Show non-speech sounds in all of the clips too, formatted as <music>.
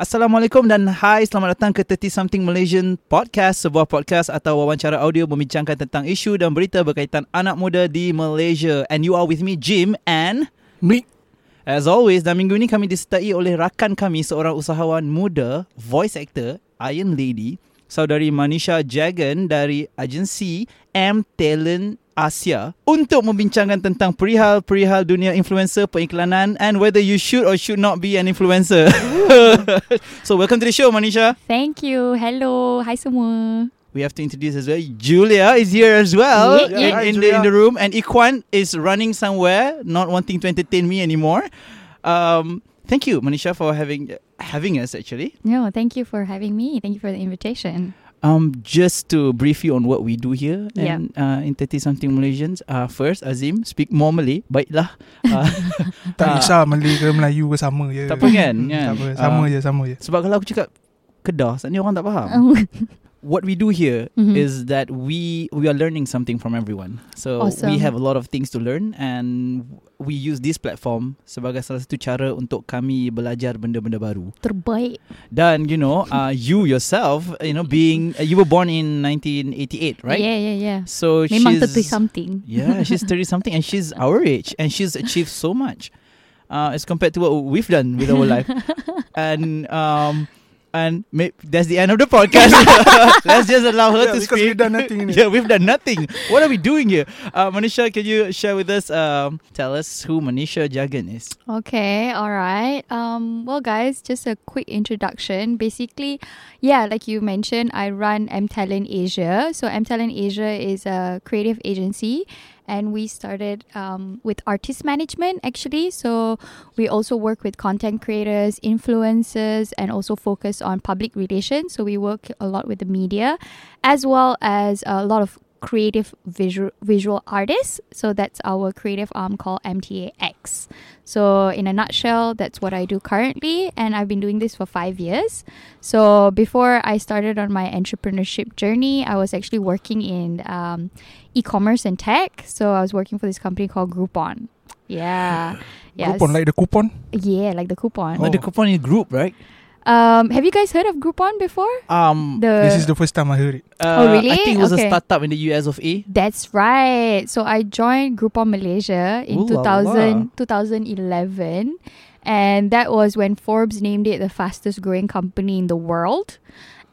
Assalamualaikum dan hai selamat datang ke 30 Something Malaysian Podcast Sebuah podcast atau wawancara audio membincangkan tentang isu dan berita berkaitan anak muda di Malaysia. And you are with me Jim and Mick As always dan minggu ini kami disertai oleh rakan kami seorang usahawan muda Voice actor Iron Lady Saudari Manisha Jagan dari agensi M Talent Asia untuk membincangkan tentang perihal-perihal dunia influencer periklanan and whether you should or should not be an influencer. <laughs> so welcome to the show Manisha. Thank you. Hello. Hai semua. We have to introduce as well. Julia is here as well Yeah, yeah. in, in Hi, the in the room, and Ikwan is running somewhere, not wanting to entertain me anymore. Um, thank you, Manisha, for having having us. Actually, No, thank you for having me. Thank you for the invitation. um, just to brief you on what we do here Yeah. and uh, in 30 something Malaysians. Uh, first, Azim speak more Malay. Baiklah. <laughs> Uh, <laughs> Tak Ah. kisah Malay ke Melayu ke sama je Tak apa kan, <laughs> Hmm, kan? Tak apa Sama Ah. je sama je sebab kalau aku cakap Kedah, saat ni orang tak faham. What we do here Mhm. is that we we are learning something from everyone. So we Awesome. have a lot of things to learn and we use this platform sebagai salah satu cara untuk kami belajar benda-benda baru. Terbaik. Dan you know, uh, you yourself, you know, being uh, you were born in 1988, right? Yeah, yeah, yeah. So Memang she's tertulis something. yeah, she's 30 something and she's our age and she's achieved so much uh, as compared to what we've done with our life. <laughs> And um and may- that's the end of the podcast. <laughs> Let's just allow her Yeah, to because speak. we've done nothing <laughs> yeah, we've done nothing. What are we doing here? Uh, Manisha, can you share with us? Um, tell us who Manisha Jagan is. Okay, all right. Um, well, guys, just a quick introduction. Basically, yeah, like you mentioned, I run M Talent Asia. So M Talent Asia is a creative agency, and we started um, with artist management actually. So we also work with content creators, influencers, and also focus on public relations. So we work a lot with the media, as well as a lot of creative visual visual artists. So that's our creative arm called MTAX. So in a nutshell, that's what I do currently, and I've been doing this for five years. So before I started on my entrepreneurship journey, I was actually working in um, e-commerce and tech. So I was working for this company called Groupon. Yeah, <laughs> yeah, Coupon like the coupon yeah, like the coupon. Oh. the coupon in group, right? Um, have you guys heard of Groupon before? Um, The This is the first time I heard it uh, Oh, really? I think it was a startup in the US of A. That's right. So I joined Groupon Malaysia in Ooh la 2000, 2011. And that was when Forbes named it the fastest growing company in the world.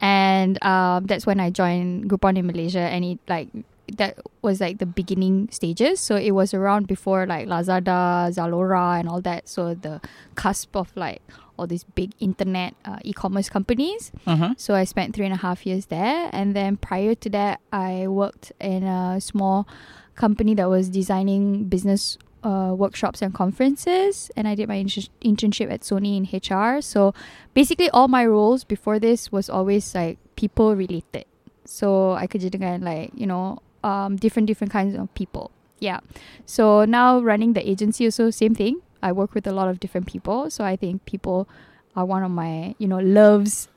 And um, that's when I joined Groupon in Malaysia. And it like that was like the beginning stages. So it was around before like Lazada, Zalora, and all that. So the cusp of like all these big internet uh, e-commerce companies. Uh-huh. So I spent three and a half years there. And then prior to that, I worked in a small company that was designing business uh, workshops and conferences. And I did my inter- internship at Sony in HR. So basically, all my roles before this was always like people related. So I kerja dengan like, you know, um, different, different kinds of people. Yeah. So now running the agency also same thing. I work with a lot of different people. So I think people are one of my, you know, loves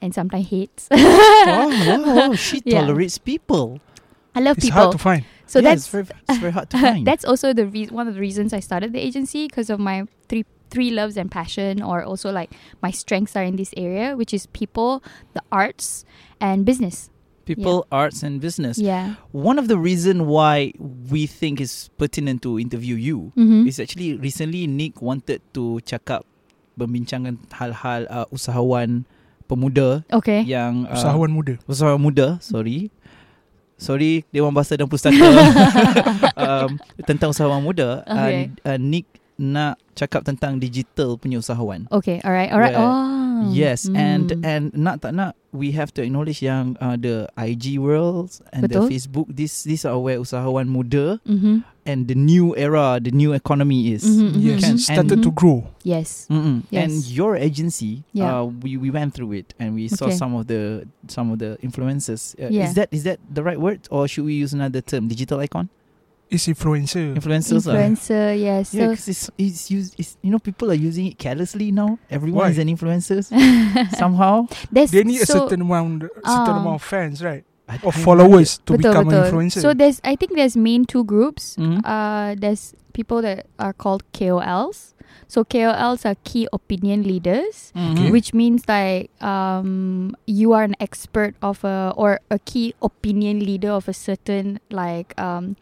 and sometimes hates. <laughs> wow, wow, <laughs> wow, she Yeah. tolerates people. I love It's people. hard to find so Yeah, that's it's very, it's very hard to <laughs> find. that's also the re- one of the reasons I started the agency because of my three three loves and passion, or also like my strengths are in this area, which is people, the arts, and business. People, arts, and business. Yeah. One of the reason why we think is pertinent to interview you Mm-hmm. is actually recently Nick wanted to cakap membincangkan hal-hal uh, usahawan pemuda Okay. yang uh, Usahawan muda usahawan muda, sorry. Sorry, Dewan Bahasa dan Pustaka <laughs> um, tentang usahawan muda. Okay. Uh, uh, Nick nak cakap tentang digital punya usahawan. Okay. All right. All right. Oh. Yes, and Mm. and nak tak nak we have to acknowledge yang uh, the IG worlds and Betul. the Facebook this these are where usahawan muda Mm-hmm. and the new era, the new economy is. Mhm, mhm, Yes Can-. Started to grow Yes. Mm-mm. Yes. And your agency, Yeah. uh, we we went through it and we saw Okay. some of the some of the influences. Uh, Yeah. Is that is that the right word or should we use another term? Digital icon, It's influencer influencers. lah. Influencer. Yes. Yeah, So. it's, it's used. It's, you know, people are using it carelessly now. Everyone Why? is an influencer <laughs> somehow. There's They need a certain amount Certain Ah. amount of fans right I- Or I- followers To betul, become an influencer So there's I think there's main two groups. Mhm. Uh, there's people that are called KOLs. So KOLs are key opinion leaders, Mhm. which means like um, you are an expert of a or a key opinion leader of a certain like um,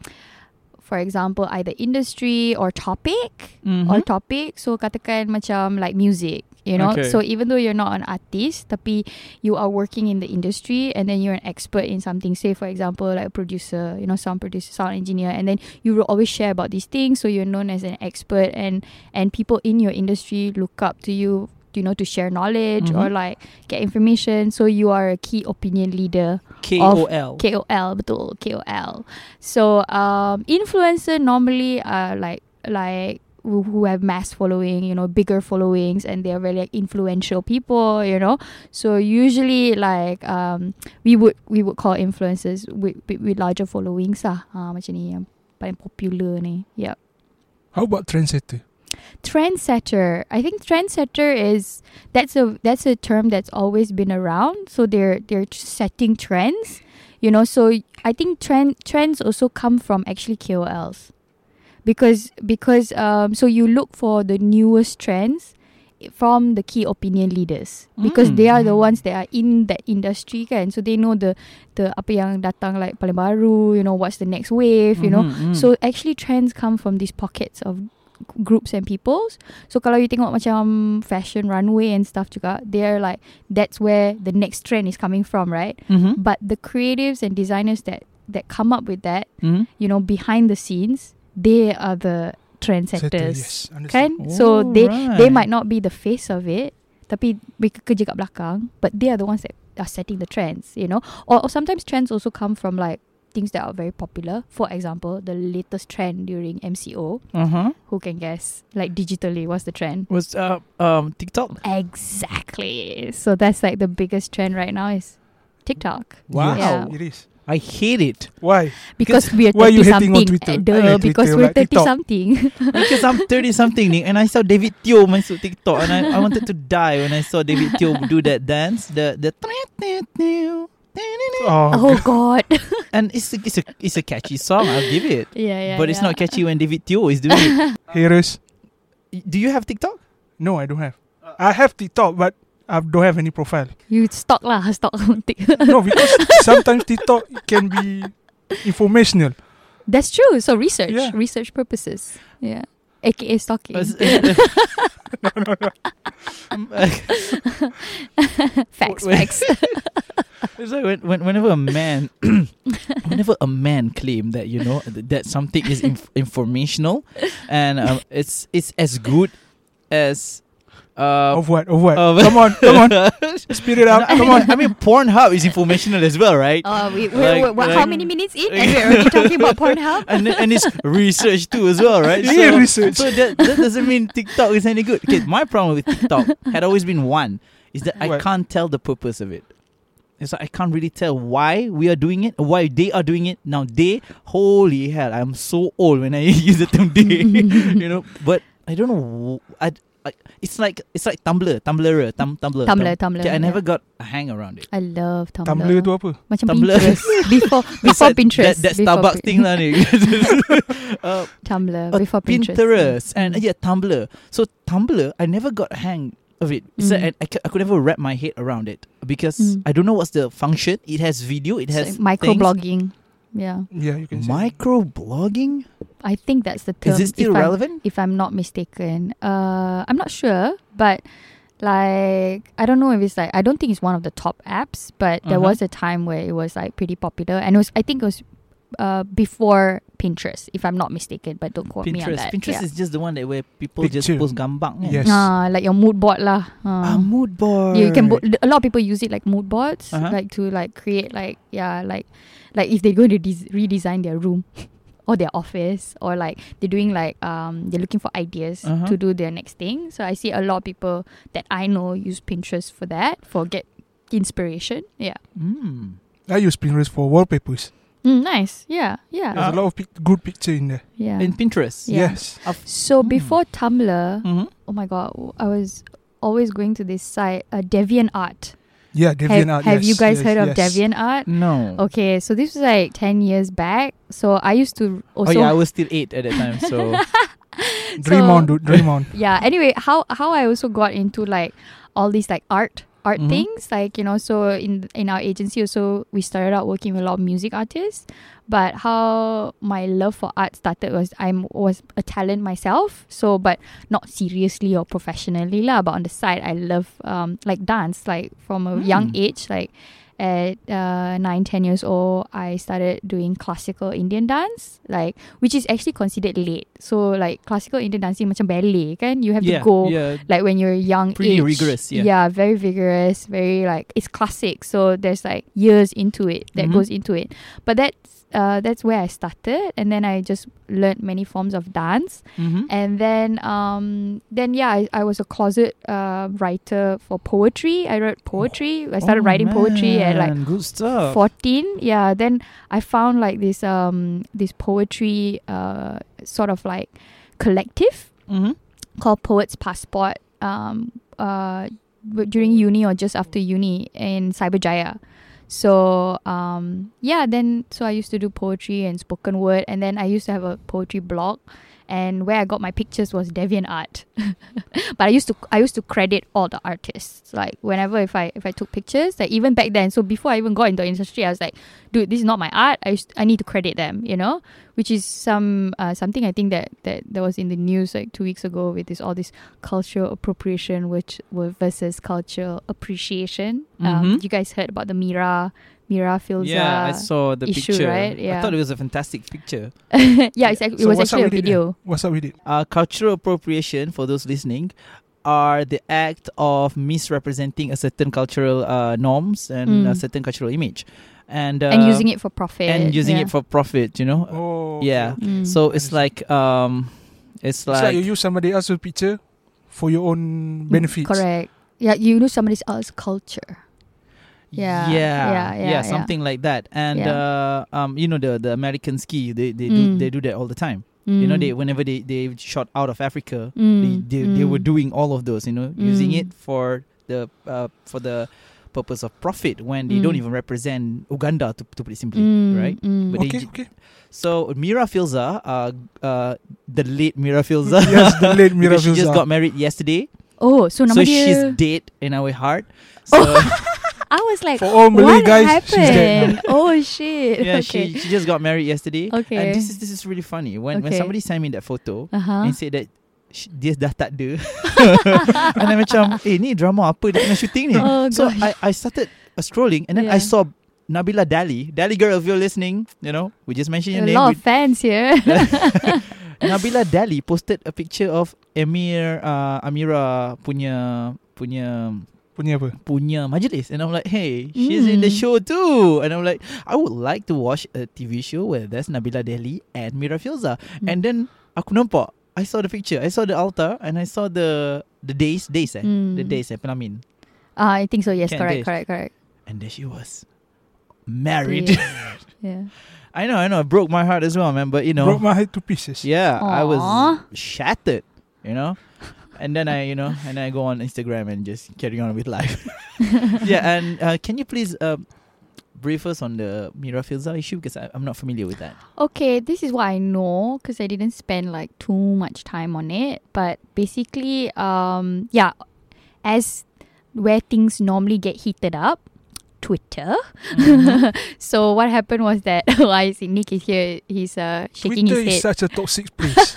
for example either industry or topic Mhm. or topic. So katakan macam like music. You know, Okay. so even though you're not an artist, tapi you are working in the industry, and then you're an expert in something. Say, for example, like a producer, you know, sound producer, sound engineer, and then you will always share about these things. So you're known as an expert, and and people in your industry look up to you, you know, to share knowledge or Mhm. like get information. So you are a key opinion leader. KOL. KOL betul KOL. So um influencer normally are like like who have mass following, you know, bigger followings and they're very like influential people, you know. So usually like um we would we would call influencers with with, with larger followings lah. Ha, macam ni yang paling popular ni. Yep. How about trendsetter? Trendsetter. I think trendsetter is that's a that's a term that's always been around. So they're they're setting trends you know. So i think trend trends also come from actually kols because because um so you look for the newest trends from the key opinion leaders. Because they are the Mm. ones that are in that industry kan? So they know the the apa yang datang like paling baru you know what's the next wave you know? Mhm, mhm. So actually trends come from these pockets of groups and peoples. So kalau you tengok macam fashion runway and stuff juga, they're like that's where the next trend is coming from, right? Mhm. But the creatives and designers that that come up with that, Mhm. you know, behind the scenes, they are the Setter, trendsetters. yes. Understand. Kan? so they they might not be the face of it, tapi mereka kerja kat belakang, but they are the ones that are setting the trends, you know? Or, or sometimes trends also come from like things that are very popular. For example, the latest trend during MCO. Uh-huh. Who can guess? Like digitally, what's the trend? Was uh um TikTok? Exactly. So that's like the biggest trend right now is TikTok. Wow. Yeah. It is. I hate it Why? Because we are Why you 30 on something. Twitter? Duh, because Twitter, we're 30 TikTok. something. <laughs> because I'm 30 something and I saw David Teo masuk TikTok and I, I wanted to die when I saw David Teo do that dance. The the Oh, oh God. <laughs> and it's a, it's a it's a catchy song. I'll give it. <laughs> yeah, yeah. but it's yeah. not catchy when David Teo is doing it. <laughs> haters. Do you have TikTok? No, I don't have. I have TikTok, but I don't have any profile. You stock lah, stock on TikTok. No, because sometimes TikTok can be informational. That's true. So research, Yeah. research purposes. Yeah. AKA stalking. Um, facts, wait. facts. <laughs> It's like when, when, whenever a man, <coughs> whenever a man claim that you know that something is inf- informational, and um, it's it's as good as. Uh, of what? Of what? of- come on, come on. <laughs> Speed it up. I Come on. I mean, Pornhub is informational as well, right? Oh, we, we're, Like- we're, we're how many minutes in? <laughs> And we're already talking about Pornhub? and and it's research too as well, right? Yeah, research. So that, that doesn't mean TikTok is any good. Okay, my problem with TikTok had always been one, is that I can't tell the purpose of it. It's like I can't really tell why we are doing it, why they are doing it. Now they, holy hell, I'm so old when I <laughs> use the term they, you know. But I don't know. I, I it's like it's like Tumblr, Tumblr, tum, Tumblr, Tumblr, Tum- Tumblr. Okay, I never yeah. got a hang around it. I love Tumblr. Tumblr tu apa? Macam Tumblr. Pinterest. <laughs> before before like Pinterest. That, that before Starbucks thing lah ni. <laughs> <laughs> uh, Tumblr. uh, before Pinterest. Pinterest and yeah, Tumblr. So Tumblr, I never got a hang of it. It's like Mm. I, I, I could never wrap my head around it because Mm. I don't know what's the function. It has video. It It's has like microblogging. Yeah. Yeah, you can say. micro blogging. I think that's the term. Is it still if I'm- relevant? if I'm not mistaken. Uh, I'm not sure, but like I don't know if it's like I don't think it's one of the top apps, but there Uh-huh. was a time where it was like pretty popular, and it was I think it was uh before Pinterest, if I'm not mistaken, but don't quote me on that. Pinterest yeah. is just the one that where people just post gambang. kan? Yes. Ah, like your mood board lah. A Uh, mood board. you can bo- a lot of people use it like mood boards, Uh-huh. like to like create like yeah like like if they're going to des- redesign their room <laughs> or their office or like they're doing like um they're looking for ideas Uh-huh. to do their next thing. So I see a lot of people that I know use Pinterest for that for get inspiration. Yeah, Mm. I use Pinterest for wallpapers. mm, nice. Yeah, yeah, There's Uh, a lot of pic- good picture in there. yeah. In Pinterest. Yeah. Yes. so Mm. before Tumblr, Mhm. oh my god, I was always going to this site, uh, DeviantArt. Yeah, Have, DeviantArt. have you yes, guys yes, heard of yes. DeviantArt? No. Okay, so this was like 10 years back. So I used to also. Oh also yeah, I was still eight at that time. So <laughs> Dream So- on, dude. Dream on. <laughs> yeah anyway how how i also got into like all these like art art Mhm. things like you know so in in our agency also we started out working with a lot of music artists but how my love for art started was i'm was a talent myself so but not seriously or professionally lah but on the side i love um like dance like from a young Mm. age like at uh, 9 10 years old i started doing classical indian dance like which is actually considered late so like classical indian dancing macam ballet kan you have yeah, to go yeah. like when you're young Pretty age. rigorous, yeah. Yeah, very vigorous very like it's classic so there's like years into it that Mhm. goes into it but that's uh that's where i started and then i just learned many forms of dance Mhm. and then um then yeah i, I was a closet uh writer for poetry i wrote poetry i started Oh, writing poetry at like. 14 yeah then i found like this um this poetry uh sort of like collective Mhm. called Poets Passport um, uh, during uni or just after uni in Cyberjaya. So um, yeah, then so I used to do poetry and spoken word, and then I used to have a poetry blog. And where I got my pictures was DeviantArt, <laughs> but I used to I used to credit all the artists. Like whenever if I if I took pictures, like even back then. So before I even got into the industry, I was like, dude, this is not my art. I used, I need to credit them, you know, which is some uh, something I think that that that was in the news like two weeks ago with this all this cultural appropriation, which versus cultural appreciation. Um, Mhm. you guys heard about the Mira Mira Filzah? Yeah, I saw the issue, picture. right? I thought it was a fantastic picture. <laughs> yeah, it's, it So was actually a with it video. What's up with it? Uh, cultural appropriation, for those listening, are the act of misrepresenting a certain cultural uh, norms and a Mm. certain cultural image, and uh, and using it for profit. and using yeah. it for profit. You know, Oh, yeah. Mm. So it's like um, it's It's like, like you use somebody else's picture for your own benefits. Correct. Yeah, you know somebody else's culture. Yeah, yeah, yeah, yeah, yeah. something like that. And Yeah. uh, um, you know the the American ski, they they Mm. do they do that all the time. You know, Mm. they whenever they they shot out of Africa, Mm, they they, they were mm. doing all of those. You know, using Mm. it for the uh, for the purpose of profit when they don't Mm. even represent Uganda to, to put it simply, Mm, right? mm. But Okay, j- okay. So Mira Filzah, uh, uh, the late Mira Filzah, <laughs> yes, the late <laughs> Mira because she just got married yesterday, Oh, so nama so dia. she's dead in our heart. So <laughs> I was like, For all Malay what guys, she's happened? <laughs> oh shit. yeah, okay. she she just got married yesterday. Okay. And this is this is really funny when when somebody sent me that photo uh-huh. and said that sh- dia dah tak ada. <laughs> and I macam, eh ni drama apa dia tengah shooting ni? Oh, so gosh. I I started uh, scrolling and then I saw Nabila Dali. Dali girl, if you're listening, you know, we just mentioned your a name. lot of fans here. <laughs> Nabila Dali posted a picture of Amir uh, Amira punya punya Punya apa? punya majlis and I'm like hey she's in the Mm. show too and I'm like I would like to watch a TV show where there's Nabila Dali and Mira Filzah Mm. and then aku nampak I saw the picture I saw the altar and I saw the the days days eh Mm. the days eh pelamin Ah, I think so. Yes, Can correct, taste. correct, correct. and there she was married Yeah. <laughs> I know I know it broke my heart as well man but you know Broke my head to pieces. yeah I was shattered you know and then I you know and I go on Instagram and just carry on with life <laughs> <laughs> yeah and uh, can you please uh, brief us on the Mira Filzah issue because I, I'm not familiar with that Okay, this is what I know because I didn't spend like too much time on it. But basically, um, yeah, as where things normally get heated up, Twitter. Mm-hmm. <laughs> so what happened was that why I see Nik is here. He's uh shaking Twitter his is head. such a toxic place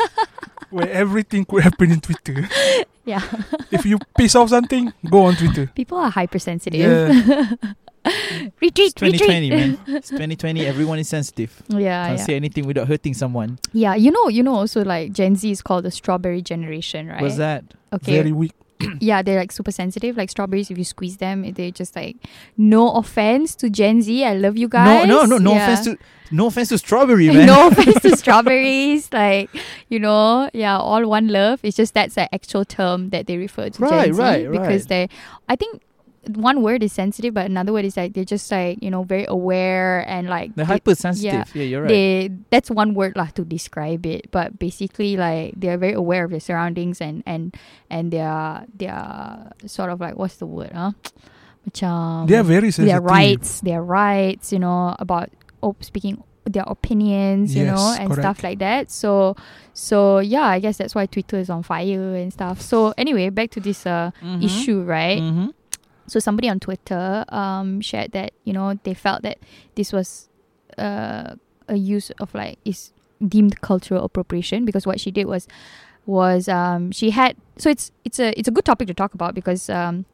where everything could happen in Twitter. <laughs> yeah, If you piss off something, go on Twitter. people are hypersensitive. Yeah. <laughs> retreat, It's 2020, retreat. man. <laughs> It's 2020. Everyone is sensitive. Yeah, Can't yeah. say anything without hurting someone. Yeah, you know, you know, also like Gen Z is called the strawberry generation, right? What's that? Okay. Very weak. <clears throat> yeah, they're like super sensitive. Like strawberries, if you squeeze them, they just like no offense to Gen Z. I love you guys. No, no, no, no Yeah. offense to no offense to strawberry, man. <laughs> no offense to <laughs> strawberries. Like you know, yeah, all one love. It's just that's the actual term that they refer to Right, Gen Z right, because right. they. I think one word is sensitive, but another word is like they're just like you know very aware and like They're they- hypersensitive. Yeah, you're right. they that's one word lah to describe it but basically like they're very aware of their surroundings and and and they are they are sort of like what's the word huh <tsk> Macam They are very sensitive. their rights their rights you know about op- speaking their opinions, you know, Yes, and stuff like that. So so yeah, I guess that's why Twitter is on fire and stuff. So anyway, back to this uh Mhm. issue, right? Mhm. So somebody on Twitter um shared that you know they felt that this was uh, a use of like is deemed cultural appropriation because what she did was was um she had so it's it's a it's a good topic to talk about because um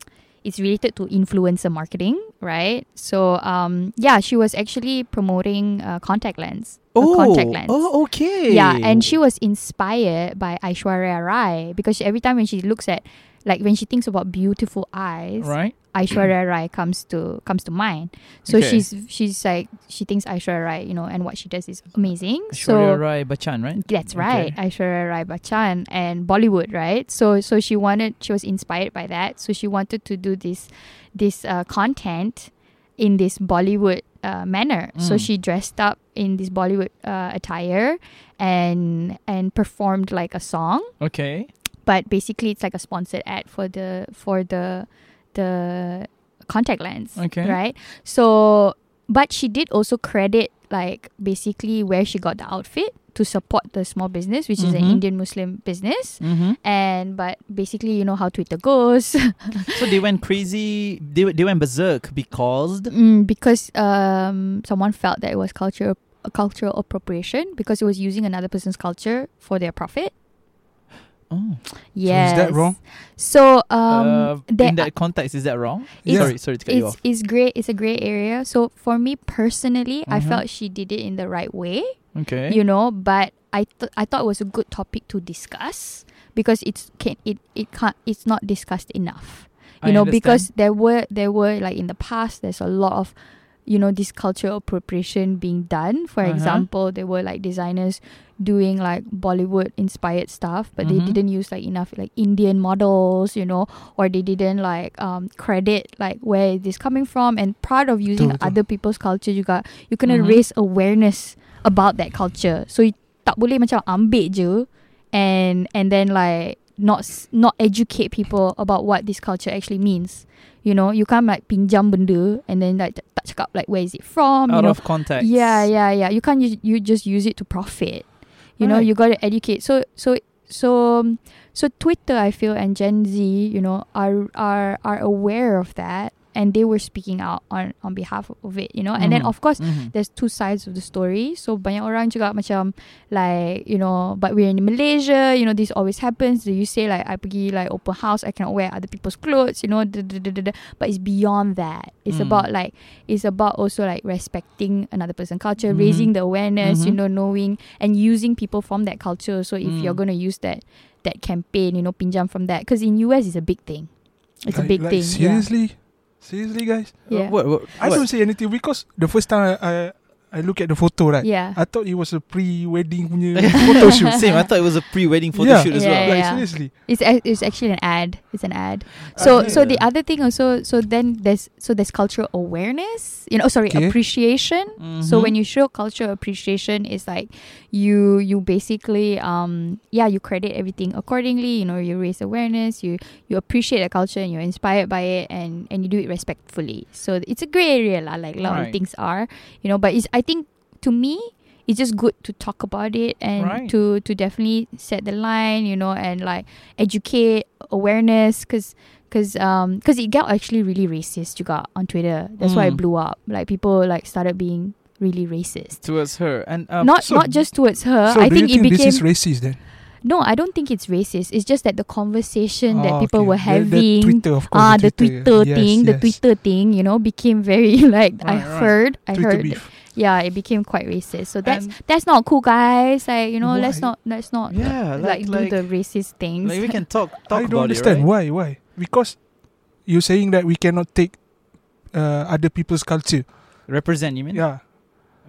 it's related to influencer marketing right so um yeah she was actually promoting uh, contact lens Oh, contact lens oh, okay. yeah, and she was inspired by Aishwarya Rai because she, every time when she looks at, like when she thinks about beautiful eyes, right. Aishwarya Rai comes to comes to mind. So Okay. she's she's like she thinks Aishwarya Rai, you know, and what she does is amazing. Shwarya so Rai Bachchan, right? that's Okay. right, Aishwarya Rai Bachchan and Bollywood, right? So so she wanted she was inspired by that. So she wanted to do this this uh, content in this Bollywood uh, manner. So Mm. she dressed up in this Bollywood uh, attire and and performed like a song. Okay. But basically, it's like a sponsored ad for the for the the contact lens. Okay. Right. So, but she did also credit like basically where she got the outfit to support the small business, which is an Mhm. Indian Muslim business. Mm-hmm. And but basically, you know how Twitter goes. <laughs> So they went crazy. They they went berserk because Mm, because um, someone felt that it was cultural cultural appropriation because it was using another person's culture for their profit. Oh, Yes. Is that wrong? So um, uh, in that context, is that wrong? Yeah. Sorry, sorry to cut you it's off. it's gray. It's a great area. So for me personally, I Mhm. felt she did it in the right way. Okay. You know, but I th- I thought it was a good topic to discuss because it's can it it can't it's not discussed enough. I You know, understand. because there were there were like in the past there's a lot of you know this cultural appropriation being done. For Uh-huh. example, there were like designers doing like Bollywood inspired stuff, but Mhm. they didn't use like enough like Indian models, you know, or they didn't like um credit like where this coming from. And part of using other people's culture you got you kena Mhm. raise awareness about that culture. So you tak boleh macam ambil je and and then like not not educate people about what this culture actually means. You know, you can't like pinjam benda and then like tak cakap like where is it from, Out you know. of context. Yeah, yeah, yeah. You can't use, you just use it to profit. You know, Right. you got to educate. So so so so Twitter I feel and Gen Z, you know, are are are aware of that and they were speaking out on on behalf of it, you know. And then Mhm. of course Mhm. there's two sides of the story. So banyak orang juga macam like you know, but we're in Malaysia. You know, this always happens. So you say like I pergi like open house, I cannot wear other people's clothes. You know, da, da, da, da, da. but it's beyond that. It's Mm. about like it's about also like respecting another person's culture, Mhm. raising the awareness. You Mhm. know, knowing and using people from that culture. So if Mm. you're gonna use that that campaign, you know, pinjam from that, because in US it's a big thing. It's a big like, thing. Seriously, seriously, guys. Yeah. What, what, I what? don't say anything because the first time I I, I look at the photo, right? Yeah. I thought it was a pre-wedding punya <laughs> photo shoot. Same. I thought it was a pre-wedding photo Yeah. shoot as Yeah, well. yeah, Like yeah. seriously. It's a- it's actually an ad. It's an ad. So Okay. so the other thing also so then there's so there's cultural awareness. You know, sorry, Okay. appreciation. So Mhm. when you show cultural appreciation, it's like you you basically um yeah you credit everything accordingly. You know, you raise awareness. You you appreciate the culture and you're inspired by it and and you do it respectfully. So it's a gray area lah, like a lot Right. of things are. You know, but it's I think to me it's just good to talk about it and Right. to to definitely set the line. You know, and like educate awareness because because um because it got actually really racist You got on Twitter. That's why Mm. it blew up. Like people like started being really racist. towards her and um, not so- not just towards her. so I do think you it became this is racist then? no. I don't think it's racist. It's just that the conversation that Oh, people okay. were The- the having. Twitter, of course. Ah, the Twitter Yes, thing, the yes. Twitter thing, you know, became very <laughs> like I Right, right. heard, I Twitter heard, beef. Yeah, it became quite racist. So that's And- that's not cool, guys. Like you know, let's not let's not Yeah, like, like- do the racist things. like we can <laughs> talk talk I don't about understand it, right? why. Why? Because you're saying that we cannot take uh, other people's culture. Represent, you mean? Yeah.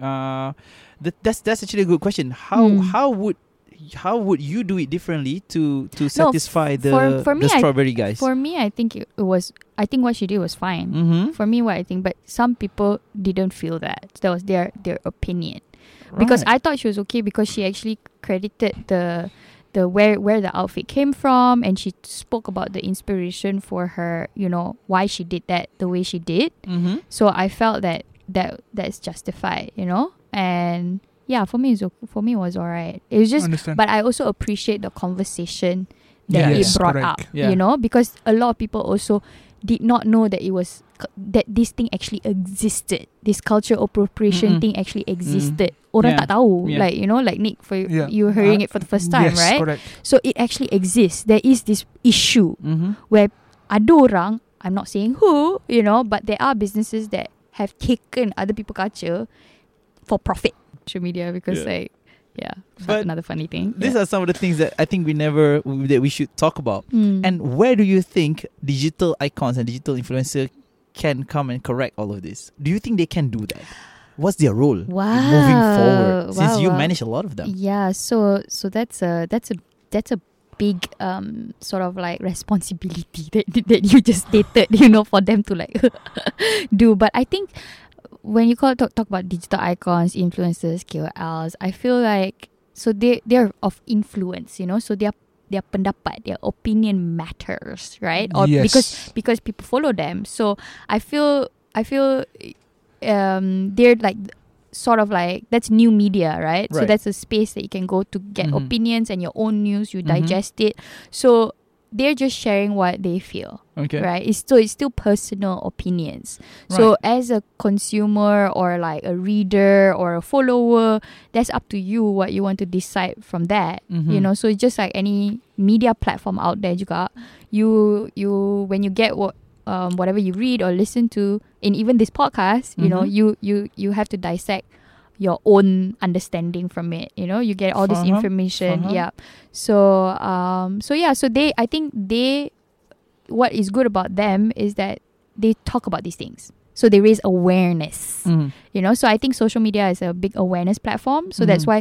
Uh, that, that's that's actually a good question. How Hmm. how would how would you do it differently to to No, satisfy the for- me, the strawberry guys? For me, I think it was. I think what she did was fine. mm-hmm. For me, what I think, but some people didn't feel that. That was their their opinion. Because I thought she was okay because she actually credited the the where where the outfit came from and she spoke about the inspiration for her. You know why she did that the way she did. mm-hmm. So I felt that that that's justified. You know. and yeah, for me, it's, for me, it was alright. It was just, Understand. but I also appreciate the conversation that Yes, it brought correct. up. Yeah. You know, because a lot of people also did not know that it was that this thing actually existed. This culture appropriation Mm-mm. thing actually existed. Orang Yeah. tak tahu. Yeah. Like you know, like Nik, for Yeah. you hearing Uh, it for the first time, yes, right? correct. So it actually exists. There is this issue Mm-hmm. where ada orang, I'm not saying who, you know, but there are businesses that have taken other people culture for profit. Social media because Yeah. like yeah, But another funny thing. These yeah. are some of the things that I think we never that we should talk about. Mm. And where do you think digital icons and digital influencer can come and correct all of this? Do you think they can do that? What's their role in moving forward? Since wow, you wow. manage a lot of them. Yeah, so so that's a that's a that's a big um sort of like responsibility <laughs> that that you just stated, you know, for them to like <laughs> do. But I think when you call talk, talk about digital icons, influencers, KOLs, I feel like so they they're of influence, you know, so their their pendapat, their opinion matters, right? Or yes. because because people follow them. So I feel I feel um they're like sort of like that's new media, right? right? So that's a space that you can go to get Mhm. opinions and your own news, you Mhm. digest it. So they're just sharing what they feel, Okay. right? It's still it's still personal opinions. So as a consumer or like a reader or a follower, that's up to you what you want to decide from that. Mhm. You know, so it's just like any media platform out there juga. You you when you get what um, whatever you read or listen to in even this podcast, you know, Mhm. you you you have to dissect your own understanding from it. You know, you get all this information. faham. Yeah. So um so yeah, so they I think they what is good about them is that they talk about these things. So they raise awareness. Mhm. You know, so I think social media is a big awareness platform. So that's Mhm. why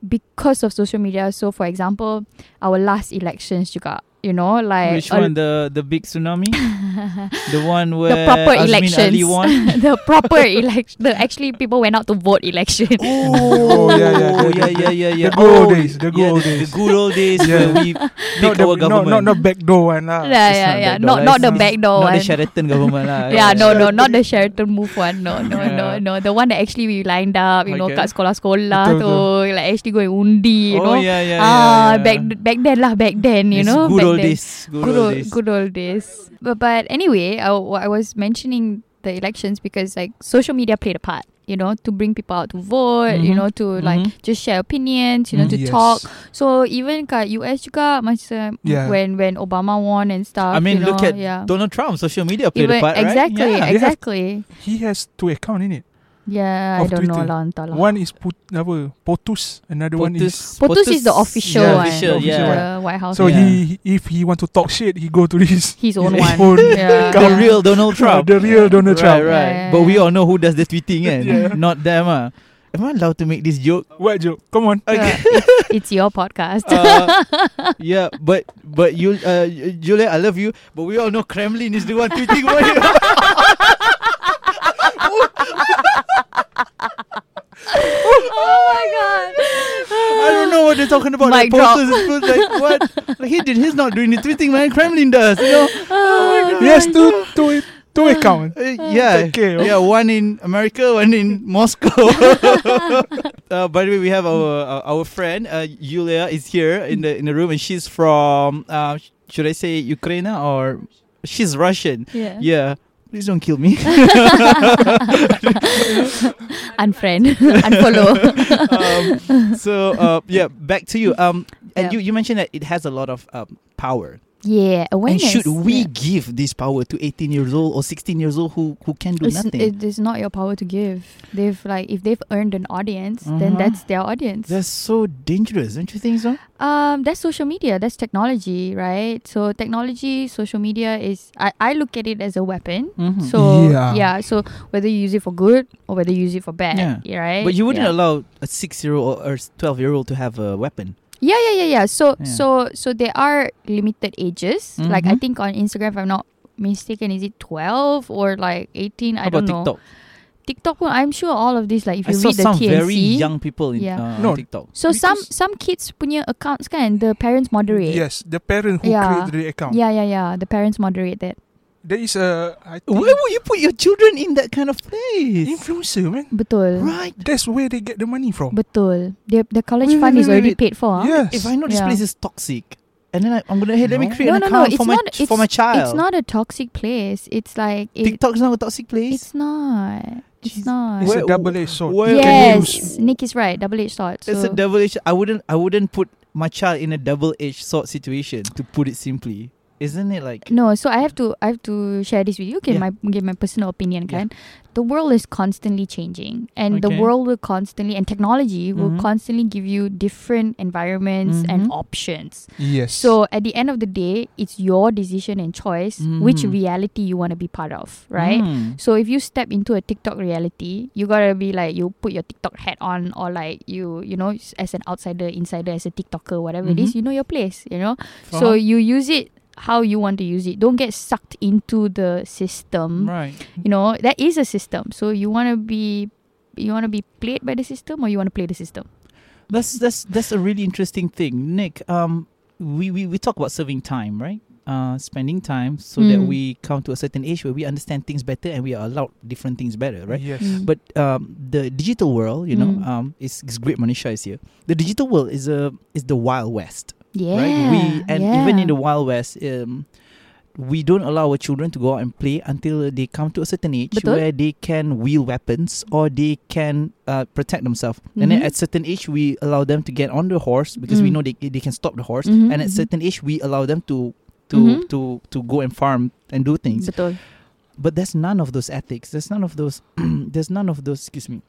because of social media, so for example, our last elections juga, you know, like Which one? The the big tsunami? <laughs> the one where the proper Azmin elections. Ali won? <laughs> the proper election. The actually people went out to vote election. Oh, <laughs> yeah, yeah, the- yeah, yeah, yeah, yeah. the good old Oh, days, the good yeah, old days. The good old days Yeah. where we not the our not, government. not the backdoor one lah. yeah, It's yeah, yeah. Not not the not- backdoor Not the Sheraton government lah. yeah, no, no, not the Sheraton move one. No, no, no, no. The one that actually we lined up, you know, Okay. kat sekolah-sekolah Betul, tu, like actually go and undi, you oh, know. yeah, yeah, ah, yeah, yeah. back back then lah, back then, you know, back old days. Good, good old days. good old days. But but anyway, I, I was mentioning the elections because like social media played a part. You know, to bring people out to vote. You Mhm. know, to like Mhm. just share opinions. You know, to Yes. talk. So even kat US juga masa Yeah. when when Obama won and stuff. I mean, you know, look at yeah. Donald Trump. Social media played Even, a part, right? exactly, Yeah. They have- exactly. He has two account in it. Yeah, I don't know lah, entah lah. One is put apa POTUS, another one is POTUS is the official yeah, one. Official, The yeah. official The White House. so Yeah. he if he want to talk shit, he go to his <laughs> his own his one. own yeah. <laughs> The real Donald <laughs> Trump. the real Donald right, Trump. right. Yeah, But we all know who does the tweeting, kan? Yeah. Not them, ah. Am I allowed to make this joke? What joke? Come on. Okay. Yeah, it's, it's your podcast. Uh, yeah, but but you, uh, Julia, I love you, but we all know Kremlin is the one tweeting about you. Oh my god. I don't know what they're talking about. Mic Like drop. posters, it feels like what? Like he did. He's not doing the tweeting, man. Kremlin does. You know. Oh, He has two two two account. Uh, yeah, Take care, oh. yeah. One in America, one in Moscow. <laughs> uh, by the way, we have our uh, our friend uh, Yulia is here in the in the room, and she's from uh, should I say Ukraine or she's Russian? Yeah. Yeah. Please don't kill me. <laughs> Unfriend. <laughs> Unfollow. <laughs> um, so uh, yeah, back to you. Um, and Yeah. you, you mentioned that it has a lot of um, power. Yeah, awareness. And should we Yeah. give this power to 18 years old or 16 years old who who can do It's, nothing? it is not your power to give. They've like if they've earned an audience, then Uh-huh. that's their audience. That's so dangerous, don't you think so? Um, that's social media. That's technology, right? So technology, social media is. I, I look at it as a weapon. Mhm. So Yeah. yeah. So whether you use it for good or whether you use it for bad, Yeah. right? But you wouldn't yeah. allow a six-year-old or twelve-year-old to have a weapon. Yeah, yeah, yeah, yeah. So Yeah. so so there are limited ages. Like Mhm. I think on Instagram, if I'm not mistaken, is it twelve or like eighteen? I don't know. TikTok? TikTok, well, I'm sure all of this. Like if I you saw read the some TNC, very young people in Yeah. uh, No. TikTok. so some some kids punya accounts kan the parents moderate. Yes, the parent who Yeah. create the account. Yeah, yeah, yeah. The parents moderate that. There is a I think Why would you put your children in that kind of place? influencer, man. Betul. Right. That's where they get the money from. Betul. The the college Wait, fund wait, is wait, already wait. paid for. huh? Yes. If I know this Yeah. place is toxic, and then I, I'm gonna hey, let me create No, an no, no. account It's for my not. It's, for my child. It's not a toxic place. It's like it, TikTok's not a toxic place. It's not. It's Jeez. not. It's Where- a double-edged sword. where- You can use- yes, Nik is right. Double edged sword. It's So a double edged. I wouldn't. I wouldn't put my child in a double edged sword situation. To put it simply, isn't it like? no, so I have to I have to share this with you. Okay, Yeah. my give my personal opinion. Yeah. Kan, the world is constantly changing, and the world will constantly and technology will Mhm. constantly give you different environments and Mhm. options. Yes. So at the end of the day, it's your decision and choice which Mhm. reality you want to be part of, right? Mm. So if you step into a TikTok reality, you gotta be like you put your TikTok hat on, or like you you know as an outsider, insider, as a TikToker, whatever it is, Mhm. you know your place. You know, For so you use it how you want to use it. Don't get sucked into the system. right. You know that is a system. So you want to be you want to be played by the system, or you want to play the system. That's that's that's a really interesting thing, Nik. Um, we we, we talk about serving time, right? Uh, spending time so that Mm. we come to a certain age where we understand things better and we are allowed different things better, right? Yes. Mm. But um, the digital world, you know, Mm. um, is, is great. Manisha is here. The digital world is a is the wild west, yeah, right? We and even in the wild west, um, we don't allow our children to go out and play until they come to a certain age Betul. where they can wield weapons or they can uh, protect themselves. And then Mhm. at certain age, we allow them to get on the horse because we Mm. know they they can stop the horse. Mhm, And at mhm. certain age, we allow them to to Mhm. to to go and farm and do things. Betul. But there's none of those ethics. There's none of those. <clears throat> there's none of those. Excuse me.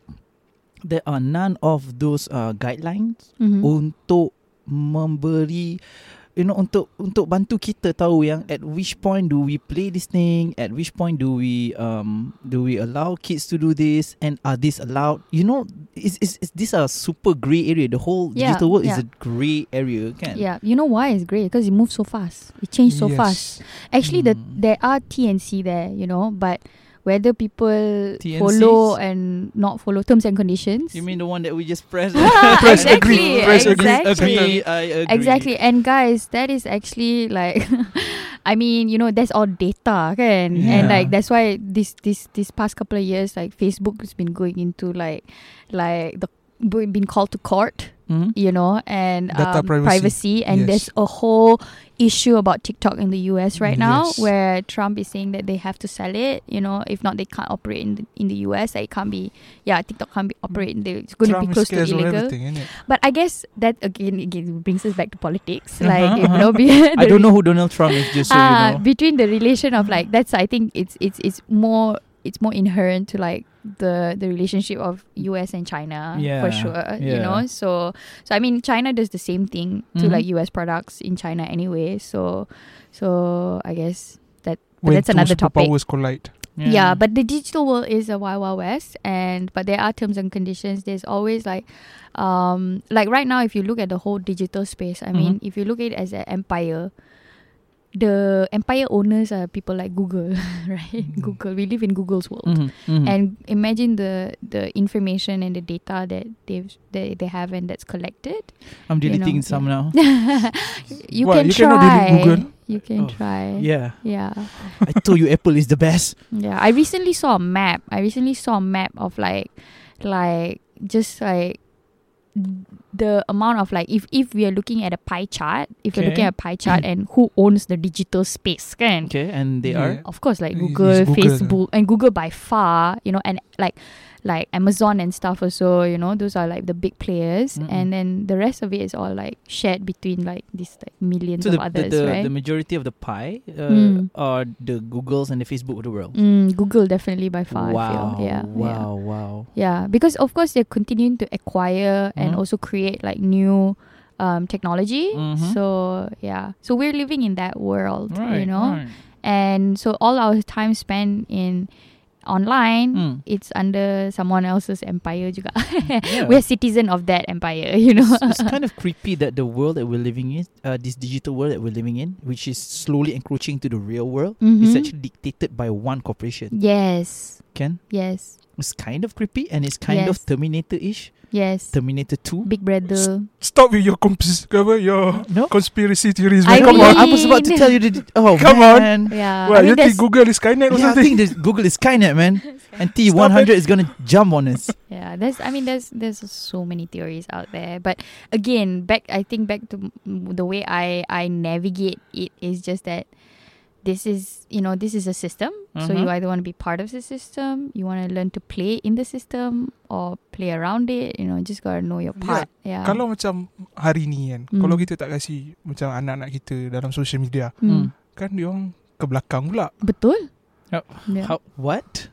There are none of those uh, guidelines Mhm. untuk memberi you know untuk untuk bantu kita tahu yang at which point do we play this thing at which point do we um do we allow kids to do this and are this allowed you know is is is this a super gray area the whole Yeah, digital world is yeah. a gray area kan Yeah, you know why it's great because it moves so fast. It changed so Yes. fast. Actually, the Mm. there are TNC there, you know, but whether people TNCs? follow and not follow terms and conditions. you mean the one that we just press <laughs> <laughs> Press exactly, agree, press agree, exactly. agree, I agree. Exactly, and guys, that is actually like, <laughs> I mean, you know, that's all data, kan? And Yeah. like that's why this this this past couple of years, like Facebook has been going into like, like the been called to court Mhm. you know, and um, privacy. And Yes. there's a whole issue about TikTok in the US right now Yes. where Trump is saying that they have to sell it. You know, if not, they can't operate in the, in the US. It can't be, yeah, TikTok can't be operate. in It's going to be close to illegal. But I guess that again, again brings us back to politics. Uh-huh, Like, you uh-huh. know, <laughs> be, I don't know who Donald Trump is just so ah, you know between the relation of like that's I think it's it's it's more it's more inherent to like the the relationship of US and China Yeah, for sure you know? So so I mean China does the same thing to Mhm. like US products in China anyway. So so I guess that but When that's another topic. superpowers collide. yeah. but the digital world is a wild wild west and but there are terms and conditions. There's always like um like right now if you look at the whole digital space i mean if you look at it as an empire the empire owners are people like google <laughs> right Mm. google we live in google's world Mhm, mhm. and imagine the the information and the data that they've they, they have and that's collected I'm you know, deleting some yeah. now. <laughs> you What, can you try Google? you can Oh, try Yeah, yeah I told you Apple is the best. Yeah, I recently saw a map. I recently saw a map of like, like just like the amount of like if if we are looking at a pie chart, if we're looking at a pie chart and who owns the digital space, can Okay, and they Yeah. are. of course like Google, Google. Facebook, and Google by far, you know, and like like Amazon and stuff also, you know, those are like the big players, Mm-mm. and then the rest of it is all like shared between like these like millions So of the, the, others, the, right? the majority of the pie uh, Mm. are the Googles and the Facebook of the world. Mm, Google definitely by far. wow! I feel. Yeah. yeah. Wow! Wow! Yeah, because of course they're continuing to acquire and Mhm. also create like new um, technology. Mhm. So yeah, so we're living in that world, Right. you know, right. and so all our time spent in online, Mm. it's under someone else's empire juga. <laughs> Yeah. we're citizen of that empire, <laughs> you know. it's, it's kind of creepy that the world that we're living in, uh, this digital world that we're living in, which is slowly encroaching to the real world, is Mhm. actually dictated by one corporation. yes, Ken? Yes. It's kind of creepy and it's kind of Terminator-ish. Yes. Terminator 2. Big Brother. Stop with your compos- cover your No? conspiracy theories. I. Come Come on. on, I was about to tell you the. Oh, Come on. Yeah. What, I mean, you think Google is Skynet or Yeah, I think this Google is Skynet, man. <laughs> And T100 is going to jump on us. <laughs> Yeah, there's. I mean, there's there's so many theories out there. But again, back. I think back to the way I I navigate it is just that this is you know this is a system. So you Mhm. either want to be part of the system, you want to learn to play in the system, or play around it. You know, just gotta know your Yeah. part. Yeah. Kalau macam hari ni kan, Hmm. kalau kita tak kasi macam anak-anak kita dalam social media, Hmm. kan dia orang ke belakang pula. Betul. How- Yeah. How, what?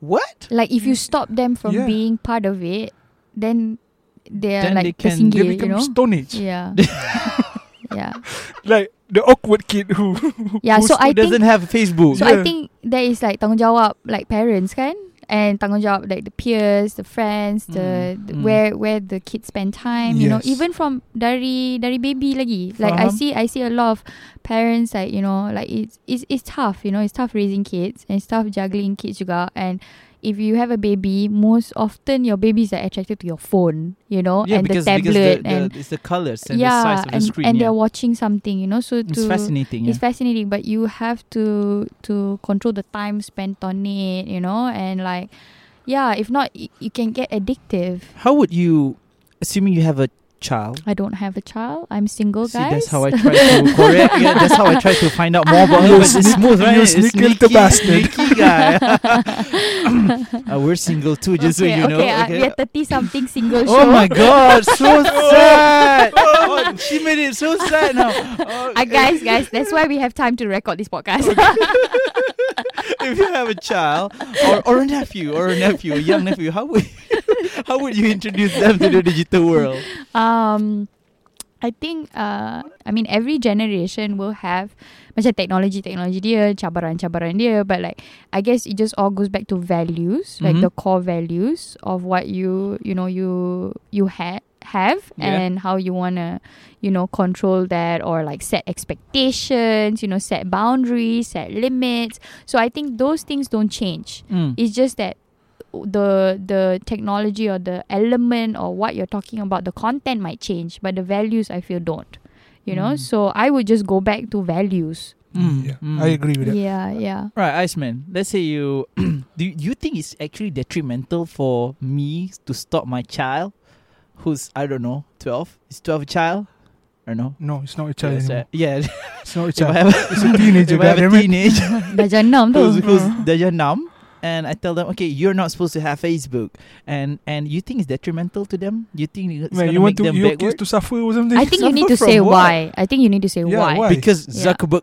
What? like if you stop them from Yeah. being part of it, then they're Then like they can- tersinggir, Dia you become know. Stone Age. Yeah. <laughs> <laughs> yeah. <laughs> Like the awkward kid <laughs> who Yeah. who's- So I Who doesn't think have Facebook? so. Yeah. I think there is like tanggungjawab like parents kan, and tanggungjawab like the peers, the friends, the, Mm, the mm. where where the kids spend time. You know, even from dari dari baby lagi. Like I see I see a lot of parents like you know like it's it's it's tough. You know, it's tough raising kids and it's tough juggling kids juga and. If you have a baby, most often your babies are attracted to your phone, you know, yeah, and because, the because tablet the, the, and it's the colors and yeah, the size of the and, screen. and yeah. they're watching something, you know. So it's to fascinating. it's yeah. fascinating, but you have to to control the time spent on it, you know, and like, yeah, if not, y- you can get addictive. How would you, assuming you have a child? I don't have a child. I'm single, See, guys. that's how I try to <laughs> correct. Yeah, that's how I try to find out more about <laughs> her. You But it's sneak- smooth, right? you sneaky sneaky, bastard. sneaky guy. <laughs> uh, we're single too, just so okay, you know. okay, uh, we are thirty something single show. Oh my god, so sad. oh, she made it so sad now. Oh, Uh, guys, guys, that's why we have time to record this podcast. if you have a child or, or a nephew or a nephew, a young nephew, how would <laughs> how would you introduce them to the digital world? Um, I think uh, I mean every generation will have macam technology technology dia, cabaran-cabaran dia, but like I guess it just all goes back to values, like Mhm. the core values of what you you know you you ha- have Yeah. and how you wanna you know control that or like set expectations, you know set boundaries, set limits. So I think those things don't change. Mm. It's just that the the technology or the element or what you're talking about, the content might change, but the values I feel don't. You know, Mm. so I would just go back to values. Mm, Yeah, mm. I agree with that. Yeah, yeah. Right, Iceman. Let's say <clears throat> you do. You think it's actually detrimental for me to stop my child, who's I don't know, twelve? Is twelve a child? Or no? No, it's not a child Yes, uh, anymore. yeah. It's not a <laughs> if I child. have, It's a teenager. <laughs> if I have a goddammit. teenage Dah jenam tu. who's, who's darjah enam, and I tell them, okay, you're not supposed to have Facebook, and and you think it's detrimental to them? You think it's Man, gonna you want make to them your backward? kids to suffer or something? I think you need to say from why. I think you need to say Yeah, why. why? because Yeah. Zuckerberg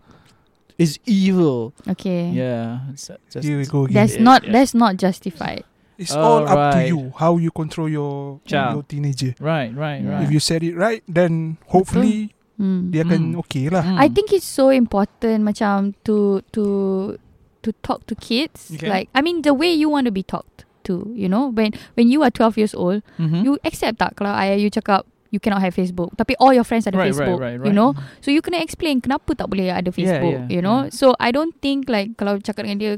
is evil. Okay. Yeah, uh, just, Here we go again. That's Yes, not yes. that's not justified. It's all up to you how you control your Child. your teenager. right, right, right. If you set it right, then hopefully Hmm. dia akan Mm. okay lah. Mm. I think it's so important macam to to to talk to kids. Okay. Like I mean the way you want to be talked to, you know, when when you are 12 years old, Mhm. you accept tak kalau ayah you cakap you cannot have Facebook tapi all your friends ada right, Facebook, right, right, you right. know. So you kena explain kenapa tak boleh ada Facebook, yeah, you know. yeah. So I don't think like kalau cakap dengan dia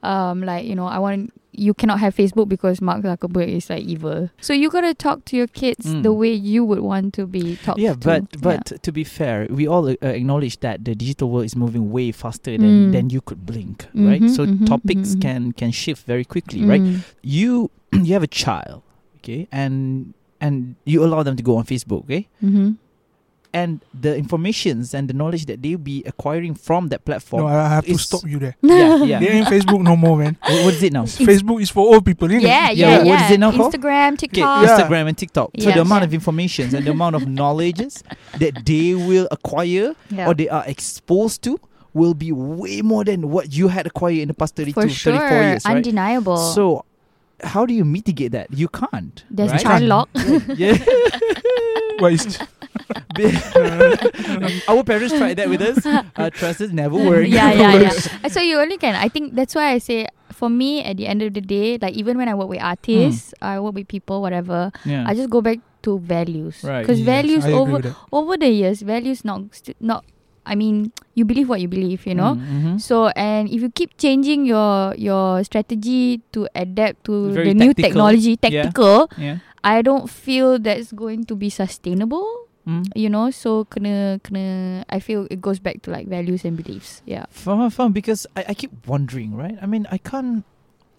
um like you know I want you cannot have Facebook because Mark Zuckerberg is like evil. So you gotta talk to your kids Mm. the way you would want to be talked Yeah, to. but Yeah. but to be fair, we all uh, acknowledge that the digital world is moving way faster than Mm. than you could blink, right? Mhm, So mhm, topics mhm, mhm. can can shift very quickly, right? Mm. You <clears throat> you have a child, okay, and and you allow them to go on Facebook, okay, Mhm. And the informations and the knowledge that they'll be acquiring from that platform. I I have to stop you there. <laughs> yeah, yeah. There ain't Facebook no more, man. What, what is it now? Facebook is for old people, innit? Yeah, Yeah, yeah, yeah. is it now called? Instagram, Okay, TikTok. Yeah. Instagram and TikTok. So Yeah. the amount Yeah. of informations and the amount of knowledges that they will acquire Yeah. or they are exposed to will be way more than what you had acquired in the past 32, For sure, 34 years, right? undeniable. So, how do you mitigate that? You can't. there's right? child lock. yeah. What is <laughs> <laughs> Our parents tried that with us. Uh, trust us, never worked. <laughs> yeah, Never yeah, yeah. So you only can. I think that's why I say for me at the end of the day, like even when I work with artists, I work with people, whatever. Yeah. I just go back to values Right. because Yes, values I over over the years, values not st- not I mean, you believe what you believe, you know. Mhm. So and if you keep changing your your strategy to adapt to Very the new tactical. technology, Yeah. tactical, Yeah. I don't feel that's going to be sustainable. Mm. You know, so kena kena. I feel it goes back to like values and beliefs. Yeah. Fun, fun, because I, I keep wondering, right? I mean, I can't,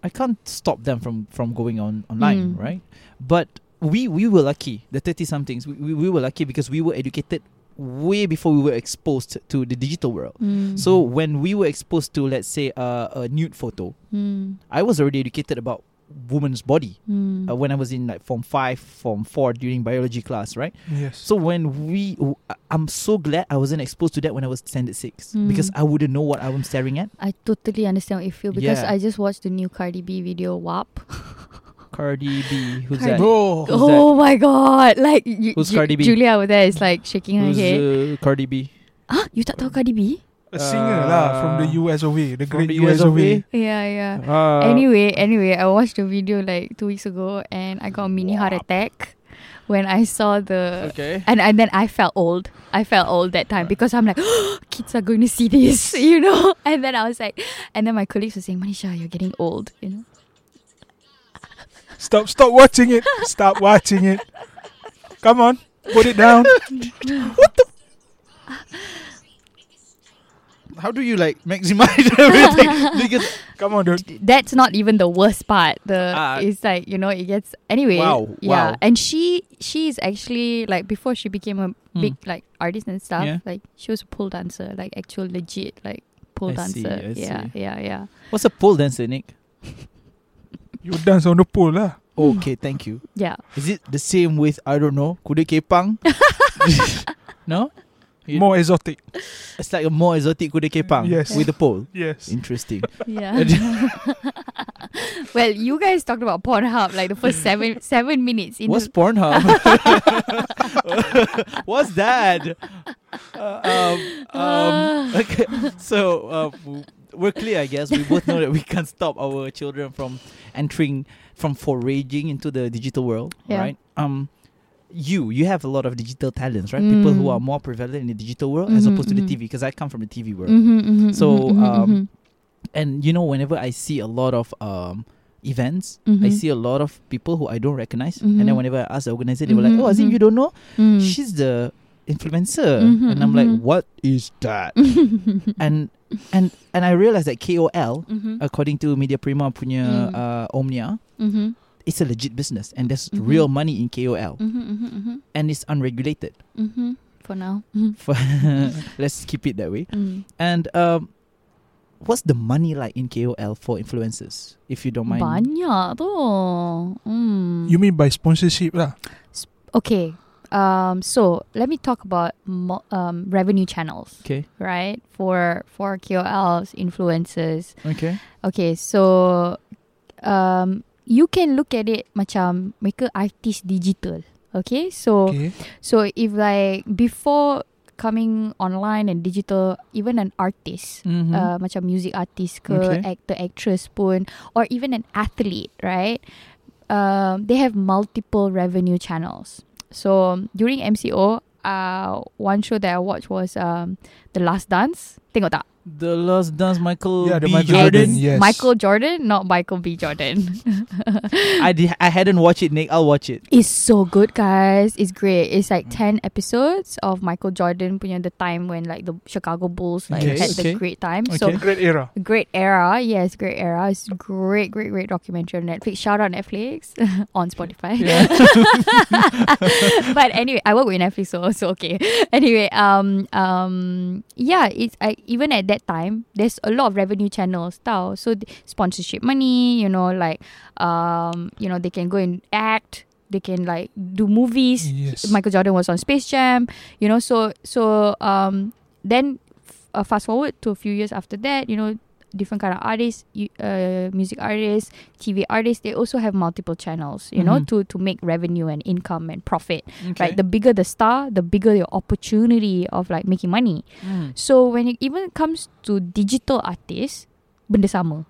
I can't stop them from from going on online, Mm. right? But we we were lucky, the thirty somethings. We, we we were lucky because we were educated way before we were exposed to the digital world. Mm. So when we were exposed to, let's say, uh, a nude photo, Mm. I was already educated about woman's body Mm. uh, when I was in like form five, form four during biology class, right? Yes. So when we, w- I- I'm so glad I wasn't exposed to that when I was standard six Mm. because I wouldn't know what I was staring at. I totally understand what you feel because Yeah. I just watched the new Cardi B video WAP. <laughs> Cardi B, who's Cardi- that? Bro. Who's oh my god! Like you, Who's Ju- Cardi B? Julia over there is like shaking her Who's head. uh, Cardi B? Ah, you tak tahu Cardi B? A singer lah from the Uh, US of the great the US US of of A. A. Yeah, yeah. Uh, anyway, anyway, I watched the video like two weeks ago and I got a mini heart attack when I saw the Okay. and and then I felt old. I felt old that time because I'm like, <gasps> kids are going to see this, <laughs> you know. And then I was like, and then my colleagues were saying, Manisha, you're getting old, you know. Stop, stop watching it. Stop watching it. Come on, put it down. <laughs> How do you like maximize <laughs> everything? <laughs> because Come on, dude. That's not even the worst part. The Ah. it's like you know it gets anyway. Wow, Yeah, wow. and she she is actually like before she became a Hmm. big like artist and stuff. Yeah. Like she was a pole dancer, like actual legit like pole I see, dancer. I yeah, see. yeah, yeah. what's a pole dancer, Nik? <laughs> You dance on the pole lah. Okay, thank you. Yeah. Is it the same with I don't know kuda kepang? no, You- More exotic. it's like a more exotic kuda kepang Yes. with a pole. Yes. Interesting. Yeah. <laughs> well, you guys talked about Pornhub like the first seven seven minutes. In What's Pornhub? <laughs> <laughs> What's that? Uh, um, um, <sighs> okay, so uh, we're clear, I guess. We both know that we can't stop our children from entering, from foraging into the digital world, Yeah. right? Um, you, you have a lot of digital talents, right? People who Mm. are more prevalent in the digital world as Mhm, opposed to the mhm. TV, because I come from the TV world. Mhm, mhm, So, mhm, mhm, um. And you know, whenever I see a lot of um events, I see a lot of people who I don't recognize, and then whenever I ask the organizer, they were like, "Oh, as in mhm. you don't know? Mm. She's the influencer," and I'm like. "What is that?" <laughs> and and and I realized that KOL, according to Media Prima punya Mm. uh, Omnia, it's a legit business, and there's Mhm. real money in KOL, mhm, mhm, mhm, and it's unregulated. mhm. For now. <laughs> For let's keep it that way. Mm. And um, what's the money like in KOL for influencers? If you don't mind. Banyak tu. Mm. You mean by sponsorship lah? okay. Um. So let me talk about mo- um revenue channels. Okay. Right for for KOLs, influencers. Okay. Okay. So, um, you can look at it macam mereka artis digital. Okay. So Okay. so if like before coming online and digital, even an artist. Mm-hmm. uh, macam music artist ke Okay. actor actress pun or even an athlete right um, they have multiple revenue channels so during MCO uh, one show that I watched was um, The Last Dance tengok tak the Last Dance, Michael Yeah, the B. Michael Jordan. Jordan, yes. Michael Jordan not Michael B Jordan <laughs> I di- I hadn't watched it, Nik. I'll watch it. It's so good, guys. It's great. It's like Mm. 10 episodes of Michael Jordan punya the time when like the Chicago Bulls like Okay, had okay. the great time. So Great era. great era. Yes, great era. It's great, great, great documentary on Netflix. Shout out Netflix <laughs> on Spotify. Yeah. <laughs> but anyway, I work with Netflix, so so okay. Anyway, um, um, yeah, it's I, even at that time, there's a lot of revenue channels, tau. So sponsorship money, you know, like, um, you know, they can go and act. They can like do movies. Yes. Michael Jordan was on Space Jam, you know. So so um, then uh, fast forward to a few years after that, you know, different kind of artists, uh, music artists, TV artists. They also have multiple channels, you know, Mhm. to to make revenue and income and profit. Okay. Right, the bigger the star, the bigger your opportunity of like making money. Mm. So when it even comes to digital artists, benda sama.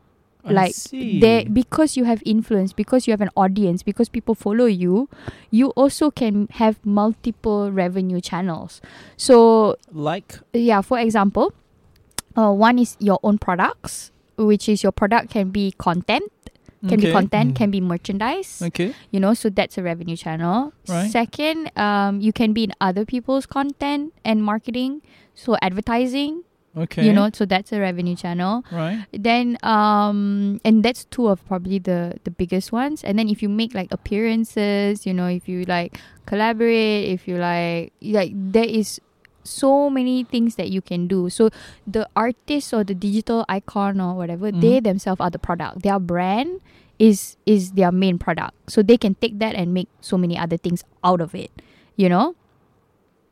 I like there because you have influence because you have an audience because people follow you you also can have multiple revenue channels so like yeah for example uh, one is your own products which is your product can be content can be content Mm. can be merchandise Okay. you know so that's a revenue channel Right. second um, you can be in other people's content and marketing so advertising Okay. you know so that's a revenue channel Right. then um and that's two of probably the the biggest ones and then if you make like appearances you know if you like collaborate if you like like there is so many things that you can do so the artist or the digital icon or whatever they Mhm. themselves are the product their brand is is their main product so they can take that and make so many other things out of it you know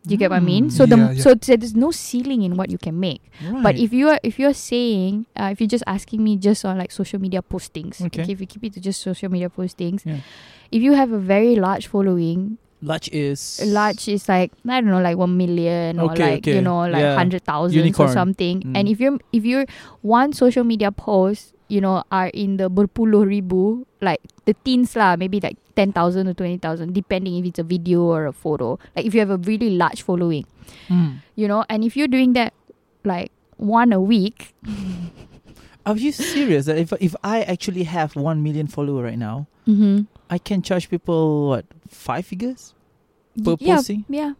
do you get what I mean? Mm. So the Yeah, yeah. so there's no ceiling in what you can make. Right. But if you are if you're saying uh, if you're just asking me just on like social media postings, Okay. if you keep it to just social media postings, Yeah. if you have a very large following, large is large is like I don't know, like one million or like okay. you know like Yeah. hundred thousand or something. Mm. And if you're if you're one social media post, you know, are in the berpuluh ribu, like the teens lah, maybe like ten thousand or twenty thousand, depending if it's a video or a photo. Like if you have a really large following Mm. you know and if you're doing that like one a week <laughs> Are you serious that if if I actually have one million follower right now, mm-hmm. I can charge people what five figures per yeah posting? yeah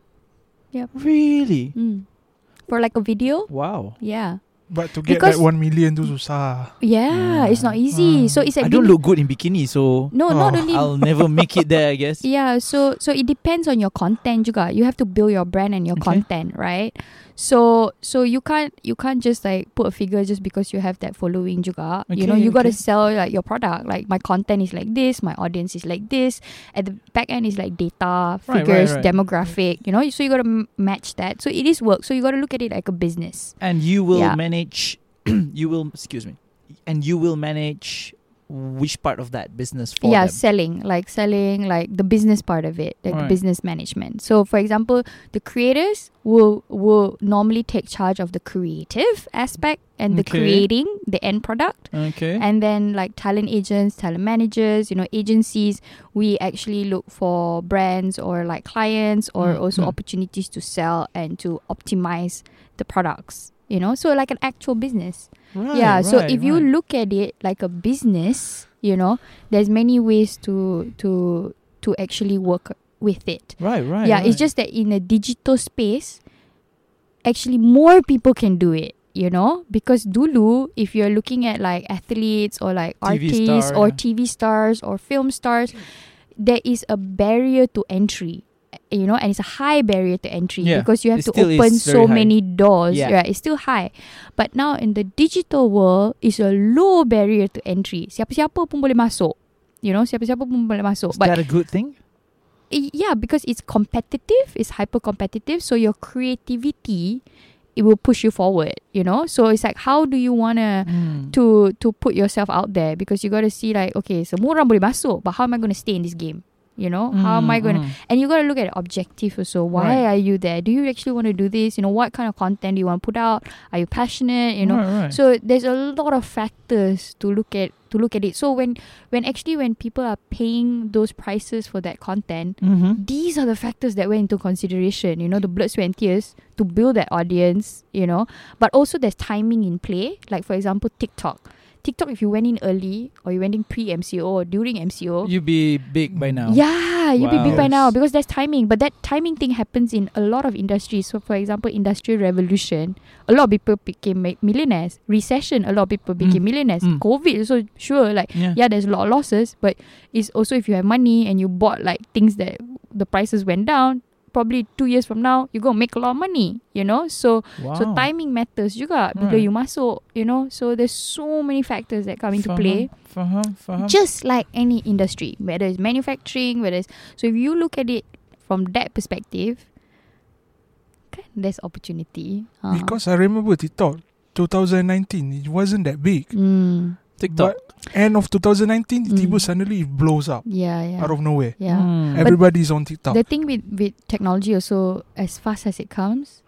Really? mm. for like a video Wow. yeah But to get Because- that one million tu susah. yeah Yeah. it's not easy Ah. so it's I like don't being- look good in bikini, so no not Oh, only I'll never make it there. I guess. <laughs> yeah so so it depends on your content juga you have to build your brand and your Okay. content right so so you can't you can't just like put a figure just because you have that following juga you know Okay, you got to sell like your product like my content is like this my audience is like this at the back end is like data Right, right, figures right. demographic you know so you got to m- match that so it is work so you got to look at it like a business And you will Yeah. manage. <clears throat> you will excuse me, and you will manage which part of that business for yeah them. selling like selling like the business part of it like the business management so for example the creators will will normally take charge of the creative aspect and the Okay. creating the end product Okay. and then like talent agents talent managers you know agencies we actually look for brands or like clients or Mm, also mm. opportunities to sell and to optimize the products you know so like an actual business right, yeah so right, if you look at it like a business you know there's many ways to to to actually work with it. Right, right, yeah it's just that in a digital space actually more people can do it you know? Because dulu if you're looking at like athletes or like TV artists star, or yeah. tv stars or film stars there is a barrier to entry you know and it's a high barrier to entry Yeah, because you have it to open so many doors. Yeah. yeah it's still high. But now in the digital world it's a low barrier to entry. Siapa-siapa pun boleh masuk. You know siapa-siapa pun boleh masuk. Is but that a good thing? Yeah because it's competitive it's hyper competitive so your creativity it will push you forward you know? So it's like how do you want to Mm. to to put yourself out there? Because you got to see like okay semua orang boleh masuk but how am I going to stay in this game you know how am I going to Mm, and you got to look at objective also. Why Right. are you there? Do you actually want to do this? You know what kind of content do you want to put out? Are you passionate? You know? Right, right. so there's a lot of factors to look at to look at it. So when when actually when people are paying those prices for that content mm-hmm. these are the factors that went into consideration. You know the blood sweat and tears to build that audience you know. But also there's timing in play. Like for example tiktok tiktok if you went in early or you went in pre mco or during mco you be big by now. yeah, you'll be big by now because there's timing. But that timing thing happens in a lot of industries. So, for example, industrial revolution, a lot of people became millionaires. Recession, a lot of people became Mm. millionaires. Mm. COVID, so sure, like Yeah. yeah, there's a lot of losses, but it's also if you have money and you bought like things that the prices went down. Probably two years from now, you're gonna make a lot of money, you know. So, Wow. so timing matters juga bila Right. you masuk, you know. So there's so many factors that come into play Faham, faham. just like any industry, whether it's manufacturing, whether it's so if you look at it from that perspective, kan, there's opportunity. Uh, Because I remember TikTok 2019, it wasn't that big. mm, TikTok. But end of 2019, Mm. tiba suddenly it blows up yeah, yeah, out of nowhere. yeah. Mm. Everybody's on TikTok. The thing with with technology also, as fast as it comes,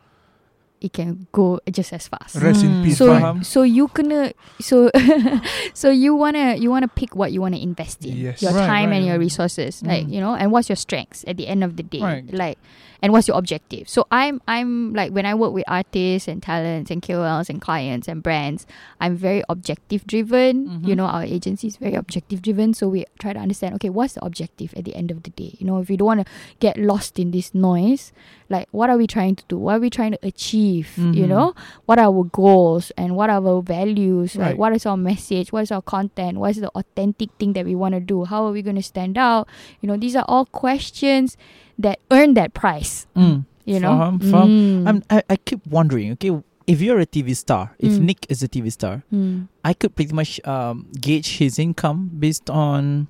it can go just as fast. Rest in Hmm. peace. So Faham. so you kena so <laughs> so you wanna you wanna pick what you wanna invest in Yes. your Right, time right, and your right. resources like Mm. you know and what's your strengths at the end of the day Right. like and what's your objective so I'm I'm like when I work with artists and talents and KOLs and clients and brands I'm very objective driven you Mhm. know our agency is very objective driven so we try to understand okay what's the objective at the end of the day you know if you don't want to get lost in this noise like what are we trying to do what are we trying to achieve you Mhm. know what are our goals and what are our values like what is our message what is our content what is the authentic thing that we want to do how are we going to stand out you know these are all questions that earn that price Mm. you know Faham, faham. Mm. I, I keep wondering, okay, if you're a TV star, if Mm. Nik is a TV star, Mm. I could pretty much um, gauge his income based on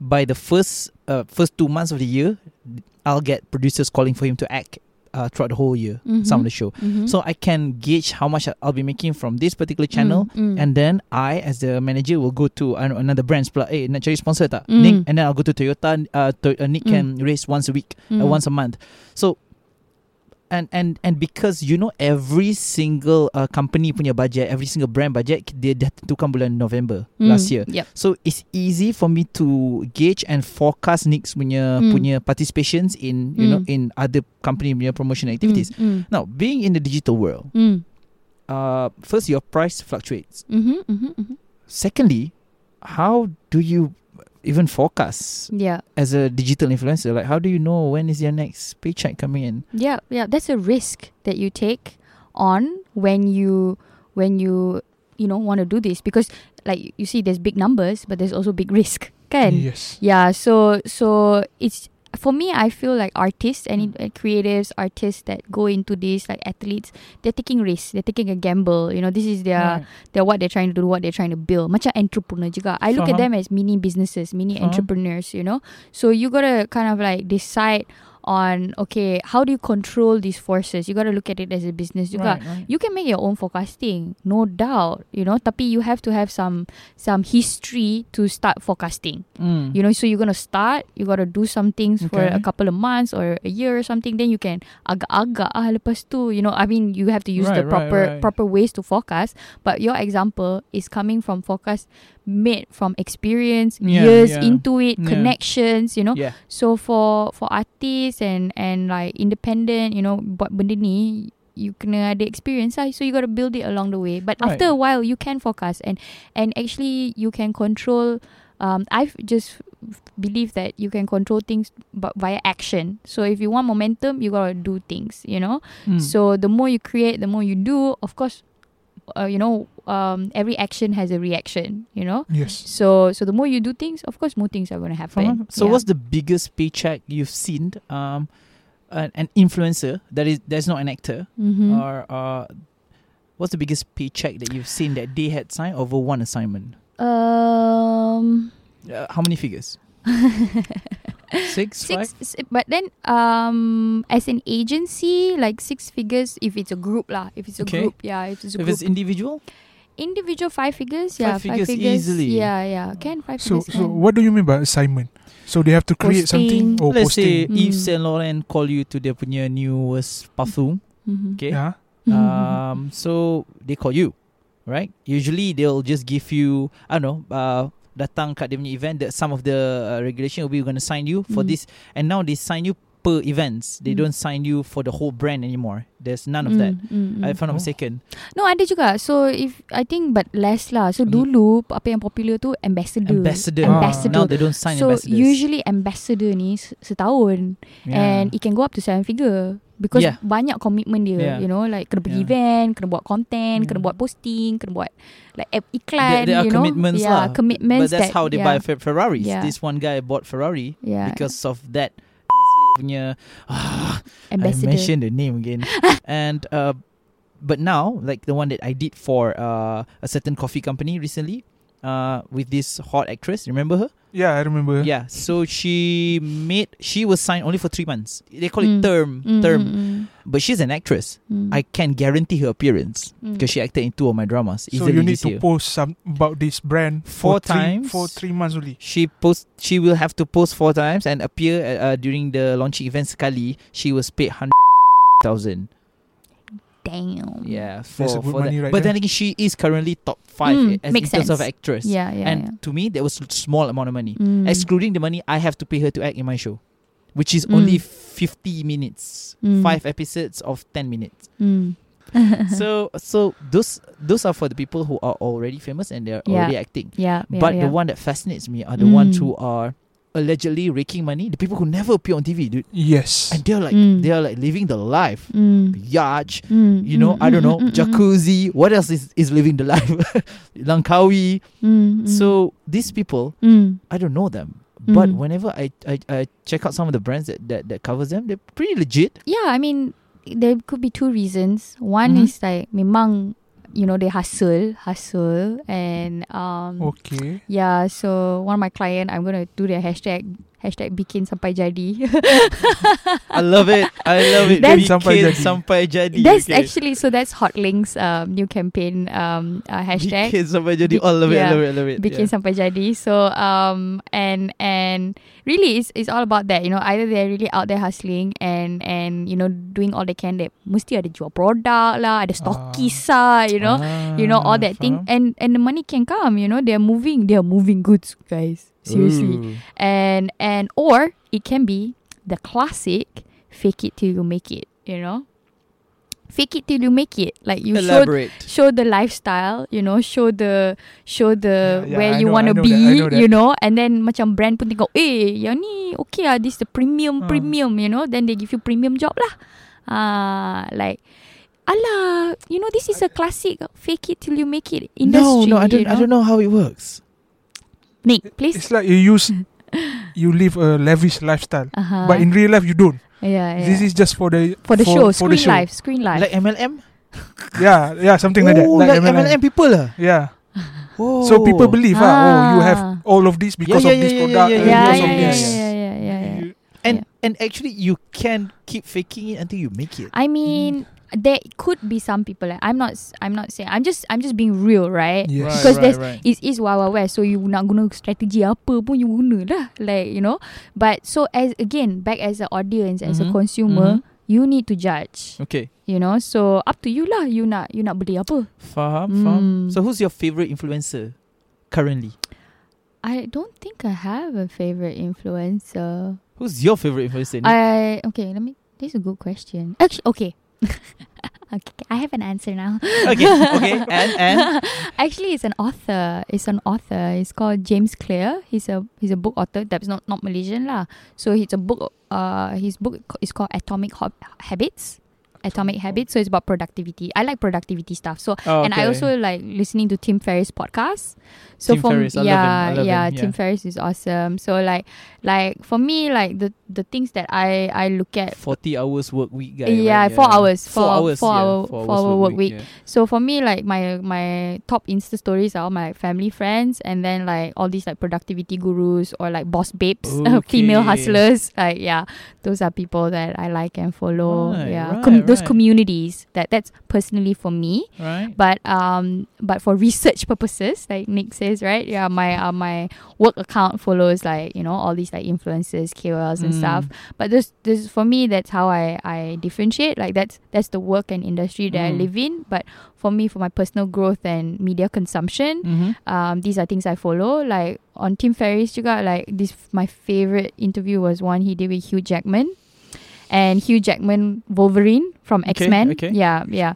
by the first uh, first two months of the year, I'll get producers calling for him to act uh, throughout the whole year, some of the show. Mhm. So I can gauge how much I'll be making from this particular channel. Mm, mm. And then I, as the manager, will go to uh, another brand. Pula, eh, nak cari sponsor tak? Mm. Nick. And then I'll go to Toyota. Uh, to, uh, Nick Mm. can raise once a week, uh, Mm. once a month. So, and and and because you know every single uh, company punya budget, every single brand budget, dia dah tentukan bulan November Mm. last year. yep So it's easy for me to gauge and forecast Nik's punya Mm. punya participations in you know Mm. in other company punya promotion activities. mm. Now, being in the digital world, Mm. uh, first your price fluctuates. Mhm, mhm, mhm. Secondly, how do you even forecast yeah as a digital influencer? Like, how do you know when is your next paycheck coming in? Yeah, yeah, that's a risk that you take on when you when you you know want to do this because like you see there's big numbers but there's also big risk. Kan? Yes. Yeah, so so it's for me I feel like artists and uh, creatives, artists that go into this like athletes, they're taking risks, they're taking a gamble. You know, this is their they're what they're trying to do, what they're trying to build. Macam entrepreneur juga. I look at them as mini businesses, mini Faham. entrepreneurs, you know. So you gotta kind of like decide on okay, how do you control these forces? You gotta look at it as a business juga. Right, right. You can make your own forecasting, no doubt, you know. Tapi you have to have some some history to start forecasting. Mm. You know, so you're gonna start, you gotta do some things for Okay. a couple of months or a year or something. Then you can agak-agak ah lepas tu, you know. I mean, you have to use the Right, right, proper right. proper ways to forecast. But your example is coming from forecast made from experience, Yeah, years yeah. into it, Yeah. connections. You know, so for for artists and and like independent, you know, buat benda ni you kena ada experience lah. So you got to build it along the way. But Right. after a while, you can forecast and and actually you can control. Um, I've just believe that you can control things but via action. So if you want momentum, you gotta do things. You know. Mm. So the more you create, the more you do. Of course, uh, you know, um, every action has a reaction. You know. Yes. So so the more you do things, of course, more things are gonna happen. Faham? So Yeah. what's the biggest paycheck you've seen um an, an influencer that is that's not an actor Mhm. or uh what's the biggest paycheck that you've seen that they had signed over one assignment? Um, Uh, how many figures? <laughs> Six, six, but then um, as an agency, like six figures if it's a group lah. If it's a Okay. group, yeah. If it's a If group, it's individual? individual five figures, Five yeah, figures five figures, easily. Yeah, yeah, can five So, figures. so can. what do you mean by assignment? So they have to create something or Let's say posting. Yves Mm. Saint Laurent call you to their punya newest perfume, Mhm. okay? Yeah. Mhm. Um, so they call you, right? Usually they'll just give you, I don't know, uh, datang kat dia punya event. That some of the uh, regulation will be going to sign you for Mm. this, and now they sign you per events. They Mm. don't sign you for the whole brand anymore. There's none of that. Mm, mm, mm. If I'm not Oh. mistaken. No, ada juga. So if I think, but less lah. So Mm. dulu apa yang popular tu ambassador. Ambassador. Ambassador. Now they don't sign so ambassadors. usually ambassador ni se- setahun Yeah. and it can go up to seven figure because Yeah. banyak komitmen dia Yeah. you know like kena pergi Yeah. event kena buat content kena Mm. buat posting kena buat like app iklan there, there are you know commitments yeah lah. commitments But that's that, how they yeah, buy Fer- Ferraris. Yeah. This one guy bought Ferrari yeah because of that punya ah, I mentioned the name again. <laughs> and uh, but now, like the one that I did for uh, a certain coffee company recently, uh, with this hot actress. Remember her? Yeah, I remember. Yeah. So she made. She was signed only for three months. They call Mm. it term, Mm, term. mm, But she's an actress. mm. I can guarantee her appearance Mm. because she acted in two of my dramas. So you need to year. post some about this brand Four for three, times. for three months only. She post. She will have to post four times and appear uh, during the launching event sekali. She was paid hundred thousand. Damn. Yeah, for, That's a good for money that. right but there. then again, she is currently top five Mm, as makes in terms of sense. actress. Yeah, yeah. and yeah. to me, that was a small amount of money. Mm. Excluding the money I have to pay her to act in my show, which is Mm. only 50 minutes, Mm. five episodes of 10 minutes. Mm. <laughs> so so those those are for the people who are already famous and they're Yeah. already acting. yeah, yeah, but yeah. the one that fascinates me are the ones Mm. who are allegedly raking money, the people who never appear on TV, dude. Yes. And they're like Mm. they're like living the life. Mm. Yacht, Mm, you know, mm, I don't mm, know, mm, mm, jacuzzi. What else is, is living the <laughs> life? Langkawi. mm, mm, So these people, mm, I don't know them. But Mm. whenever I, I, I check out some of the brands that, that, that covers them, they're pretty legit. yeah, I mean, there could be two reasons. One Mhm. is like memang you know they hustle, hustle, and um Okay. yeah. So one of my client, I'm gonna do their hashtag hashtag bikin sampai jadi. <laughs> I love it. I love it. That's- Bikin Sampai jadi. sampai jadi. That's Okay. actually so that's Hotlink's um, new campaign um uh, hashtag. Bikin sampai jadi. Oh, love it, yeah. love it, love it. bikin yeah. sampai jadi. So um and and really it's, it's all about that. You know, either they're really out there hustling and and you know doing all they can. They mesti ada jual produk lah, ada stockist lah. You know, you know all Ah, that thing. faham. And and the money can come. You know, they're moving. They're moving goods, guys. Seriously. And and or it can be the classic fake it till you make it. You know. Fake it till you make it. Like you show Elaborate. show the lifestyle, you know, show the show the Yeah, yeah, where I you want to be, that, you know, and then macam brand pun tengok, eh, yang ni okay ah, this the premium Hmm. premium, you know, then they give you premium job lah. Ah, like Alah, you know, this is a classic fake it till you make it industry. No, no, I don't. you know? I don't know how it works. Nik, please. It's like you use, you live a lavish lifestyle, Uh-huh. but in real life you don't. yeah, yeah. This is just for the for the show, for screen the show. life, screen life. Like MLM. Yeah, yeah, something like that. Oh, Like, like MLM people lah. Yeah. Oh. So people believe, ah, oh, you have Ah. all of this because yeah, of this yeah, yeah, product, yeah, and yeah, because yeah, of yeah, this. yeah, yeah, yeah, yeah, yeah. You- And Yeah. and actually, you can keep faking it until you make it. I mean, there could be some people. Like, I'm not. I'm not saying. I'm just. I'm just being real, right? Yes. Because there's- right. It is wild, wild west. So you nak guna strategi apa pun you guna lah. Like you know. But so as again, back as an audience, as a Mhm, consumer, you need to judge. Okay. You know. So up to you lah. You nak you nak beli apa? Faham, faham. Mm. So who's your favorite influencer currently? I don't think I have a favorite influencer. Who's your favorite influencer? I okay. Let me. This is a good question. Actually, okay. <laughs> okay, I have an answer now. okay, okay, and and <laughs> Actually, it's an author. It's an author. It's called James Clear. He's a he's a book author. That's not not Malaysian lah. So it's a book. Uh, his book is called Atomic Hob- Habits. Atomic Habits. So it's about productivity. I like productivity stuff. So Oh, and I also like listening to Tim Ferriss podcast. So Tim for Ferriss, I love him. yeah, I love yeah, him, Tim yeah. Ferriss is awesome. So like like for me like the the things that I I look at forty hours work week guy. yeah, right? four hours, Four four- hours. four yeah, hour- four four hours hour work week. yeah. So for me, like my my top Insta stories are all my family friends, and then like all these like productivity gurus or like boss babes, <laughs> female hustlers. Like yeah, those are people that I like and follow. Right, yeah, right, Com- those communities. That that's personally for me. Right. But um, but for research purposes, like Nik says, right? Yeah, my uh, my work account follows like you know all these like influencers, KOLs and Mm. stuff. But this this for me, that's how I I differentiate. Like that's that's the work and industry that I Mm. live in. But for me, for my personal growth and media consumption, Mm-hmm. um, these are things I follow. Like on Tim Ferriss juga, like this my favorite interview was one he did with Hugh Jackman. And Hugh Jackman Wolverine from Okay, X Men. okay. Yeah, yeah.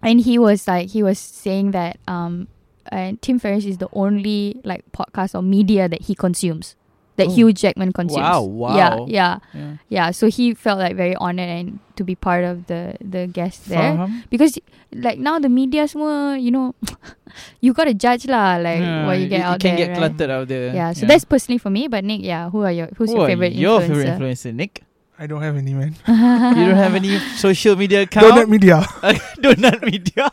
And he was like he was saying that um and Tim Ferriss is the only like podcast or media that he consumes. That Oh. Hugh Jackman consumes. Wow, Yeah, wow. yeah. Yeah. Yeah. So he felt like very honored and to be part of the the guest there Faham? because like now the media semua you know <laughs> you gotta judge lah like Yeah, what you get it, out it can there get right? cluttered out there. yeah so that's personally for me but Nick yeah who are your who's Who your favorite your influencer favorite influencer, Nick? I don't have any man. <laughs> you don't have any social media account? Donut media. <laughs> Donut Media.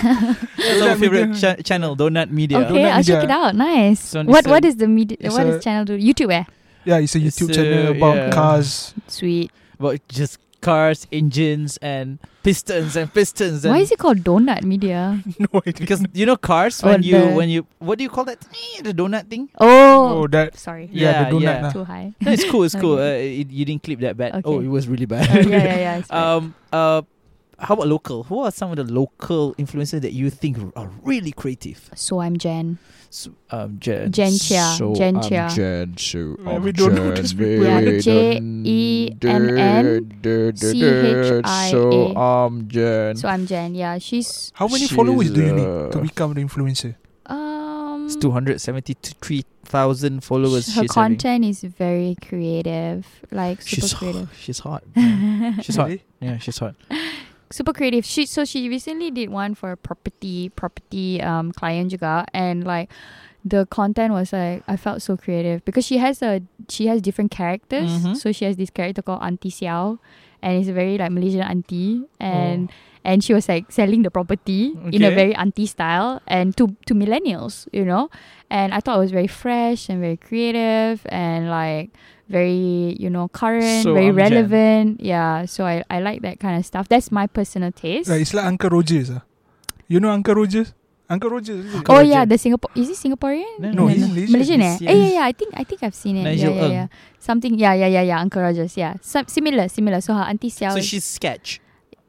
<laughs> That's our favorite Media. cha- channel, Donut Media. okay Donut I'll check it out nice So what what is the media it's what a- is channel do YouTube eh Yeah, it's a It's YouTube a- channel about yeah. cars. sweet About just cars, engines, and pistons and pistons. And why is it called Donut Media <laughs> no <laughs> idea. Because you know cars Oh, when you the- when you what do you call that? The donut thing. oh, oh, that sorry yeah, the donut yeah. lah. too high No, it's cool. It's <laughs> cool. Uh, it, you didn't clip that bad. Oh, it was really bad. Oh, yeah yeah yeah it's right. um. Uh. how about local? Who are some of the local influencers that you think are really creative? So I'm Jen. So, um, Jen. Jen Chia. So Jen I'm Chia. Jen. So I'm we don't know people. Yeah, C-H-I-A. So I'm Jen. So I'm Jen. Yeah, she's How many She's, followers do you need to uh, become the influencer? um It's 273,000 followers. her she's having. content is very creative, like super She's creative. <laughs> she's hot. <laughs> she's hot. Yeah, she's hot. Super creative. She so she recently did one for a property property um client juga and like the content was like I felt so creative because she has a she has different characters. Mhm. So she has this character called Auntie Xiao and it's a very like Malaysian auntie and Oh. and she was like selling the property in a very auntie style and to to millennials, you know. And I thought it was very fresh and very creative and like very you know current, So, very um, Jen. relevant. Yeah, so I I like that kind of stuff. That's my personal taste. Like, it's like Uncle Rogers. Ah, You know Uncle Rogers? Uncle Rogers. Uncle Oh Roger. yeah, the Singapore is he Singaporean? No, he's Malaysian. Malaysian eh? He's- Eh, yeah, yeah, I think I think I've seen it. Nigel yeah, yeah, yeah. Something yeah, yeah, yeah, yeah, Uncle Rogers, yeah. Some similar, similar. So her auntie Xiao So she's sketch.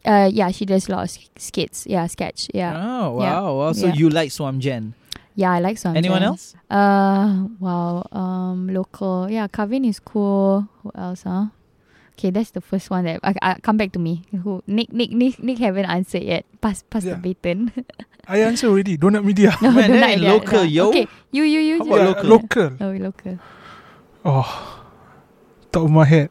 uh yeah, she does a lot of sk- skits. Yeah, sketch. Yeah. Oh wow, Yeah. wow. So Yeah. you like Swam Jen? Yeah, I like some. Anyone else? Uh wow. Um local. Yeah, Kavin is cool. Who else, huh? Okay, that's the first one that I, I come back to me. Who Nik Nik Nik Nik haven't answered yet. Pass pass Yeah. the baton. <laughs> I answer already. Donut Media. no, <laughs> Man, don't that like local, no. yo. Okay, you you you. How you. about Yeah, local? local. Oh, local. Oh, top of my head.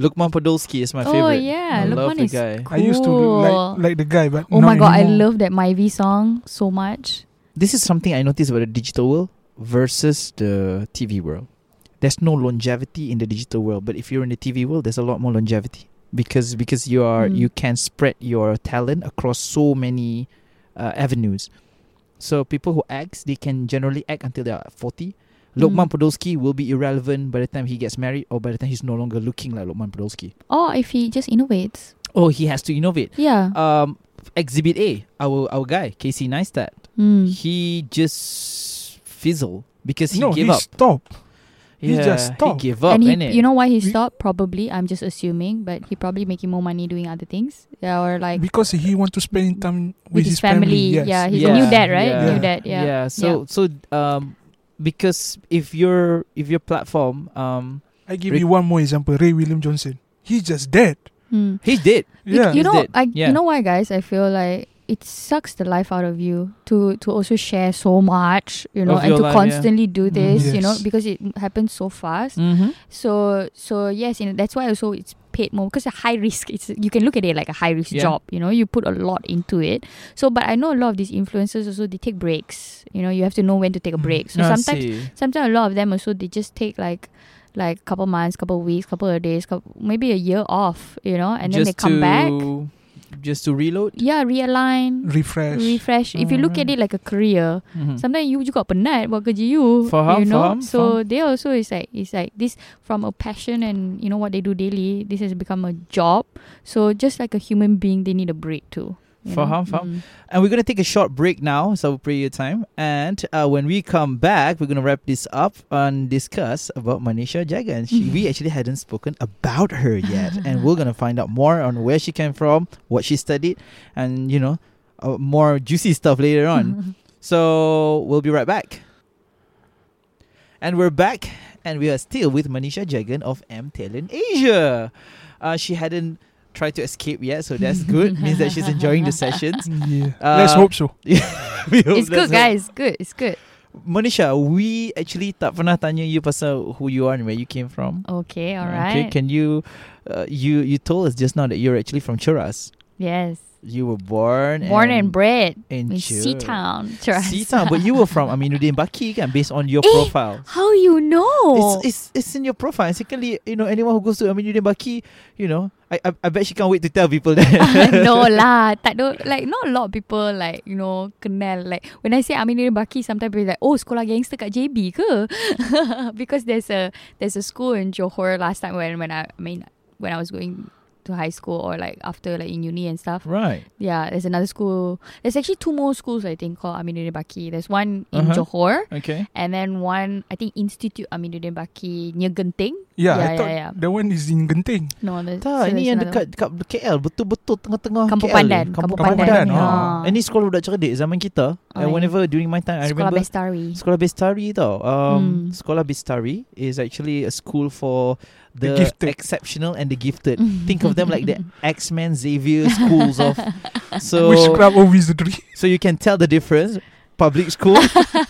Luqman Podolski is my oh favorite. Oh yeah, I love Luqman the is guy. I used to cool. like like the guy, but Oh not my god, I love that Myvi song so much. This is something I noticed about the digital world versus the TV world. There's no longevity in the digital world, but if you're in the TV world, there's a lot more longevity because because you are Mm. you can spread your talent across so many uh, avenues. So people who act, they can generally act until they are 40. Luqman Mm. Podolski will be irrelevant by the time he gets married or by the time he's no longer looking like Luqman Podolski. Or if he just innovates. Oh, he has to innovate. Yeah. Um, Exhibit A, our our guy Casey Neistat, Mm. he just fizzled because he no, gave he up. stopped. he just stopped. He gave up, and he, innit? you know why he stopped? Probably, I'm just assuming, but he probably making more money doing other things. Yeah, or like because he want to spend time with, with his family. Yes. Yeah, he's Yeah, a new dad, right? yeah. New dad. Yeah. yeah. So so um, because if your if your platform um I give Rick- you one more example. Ray William Johnson. He's just dead. He did. You- Yeah. you He's know, dead. I Yeah. you know why, guys? I feel like it sucks the life out of you to to also share so much, you know, Of and to life, yeah. constantly do Mm, this, you know, because it happens so fast. Mm-hmm. So so yes, you know, that's why also it's paid more because a high risk. It's you can look at it like a high risk Yeah. job. You know, you put a lot into it. So, but I know a lot of these influencers also they take breaks. You know, you have to know when to take a Mm. break. So I sometimes see. sometimes a lot of them also they just take like like couple months, couple weeks, couple of days, couple, maybe a year off. You know, and then they Just come back. just to reload. Yeah, realign, Refresh. refresh. If you look at it like a career, Mhm. sometimes you juga penat buat kerja you. Faham, you know. faham, so they also is like it's like this from a passion and you know what they do daily. This has become a job. So just like a human being, they need a break too. You know? Faham, faham. Mm. And we're going to take a short break now, so prayer time. And uh, when we come back, we're going to wrap this up and discuss about Manisha Jagan. She, we <laughs> actually hadn't spoken about her yet. and we're going to find out more on where she came from, what she studied, and, you know, uh, more juicy stuff later on. <laughs> so we'll be right back. And we're back, and we are still with Manisha Jagan of M Talent Asia. Uh, she hadn't tried to escape yet, so that's good. <laughs> Means that she's enjoying the sessions. Yeah. Uh, Let's hope so. <laughs> We hope it's that's good, guys. Good. It's good. it. Manisha, we actually tak pernah tanya you pasal who you are and where you came from. Okay. All Okay, right. can you, uh, you you told us just now that you're actually from Cheras. yes. You were born Born and bred in in Cheras. Seatown. Seatown, but you were from Aminuddin Baki kan, based on your Eh, profile. How you know? It's, it's it's in your profile. And secondly, you know, anyone who goes to Aminuddin Baki, you know, I, I I bet she can't wait to tell people that. <laughs> <laughs> no lah, tak do, like not a lot of people like you know kenal like when I say Aminuddin Baki, sometimes people like oh sekolah gangster kat JB ke? <laughs> because there's a there's a school in Johor last time when when I, I mean when I was going to high school or like after like in uni and stuff. Right. Yeah, there's another school. There's actually two more schools I think called Aminuddin Baki. There's one in Uh-huh. Johor Okay. and then one I think Institute Aminuddin Baki near Genting. Yeah, Yeah, I thought yeah, yeah. the one is in Genting. No, there's, Tak, so ini yang dekat dekat KL betul-betul tengah-tengah Kampung KL. Pandan. Kampung Pandan. Pandan. Oh. Ah. Ini sekolah budak cerdik zaman kita. Oh, Uh, whenever during my time I Sekolah remember Bestari. Sekolah Bestari tau. Um, Hmm. Sekolah Bestari is actually a school for the, The gifted. exceptional and the gifted. <laughs> Think of them like the X-Men Xavier schools of. <laughs> So Witchcraft or wizardry. so you can tell the difference. Public school,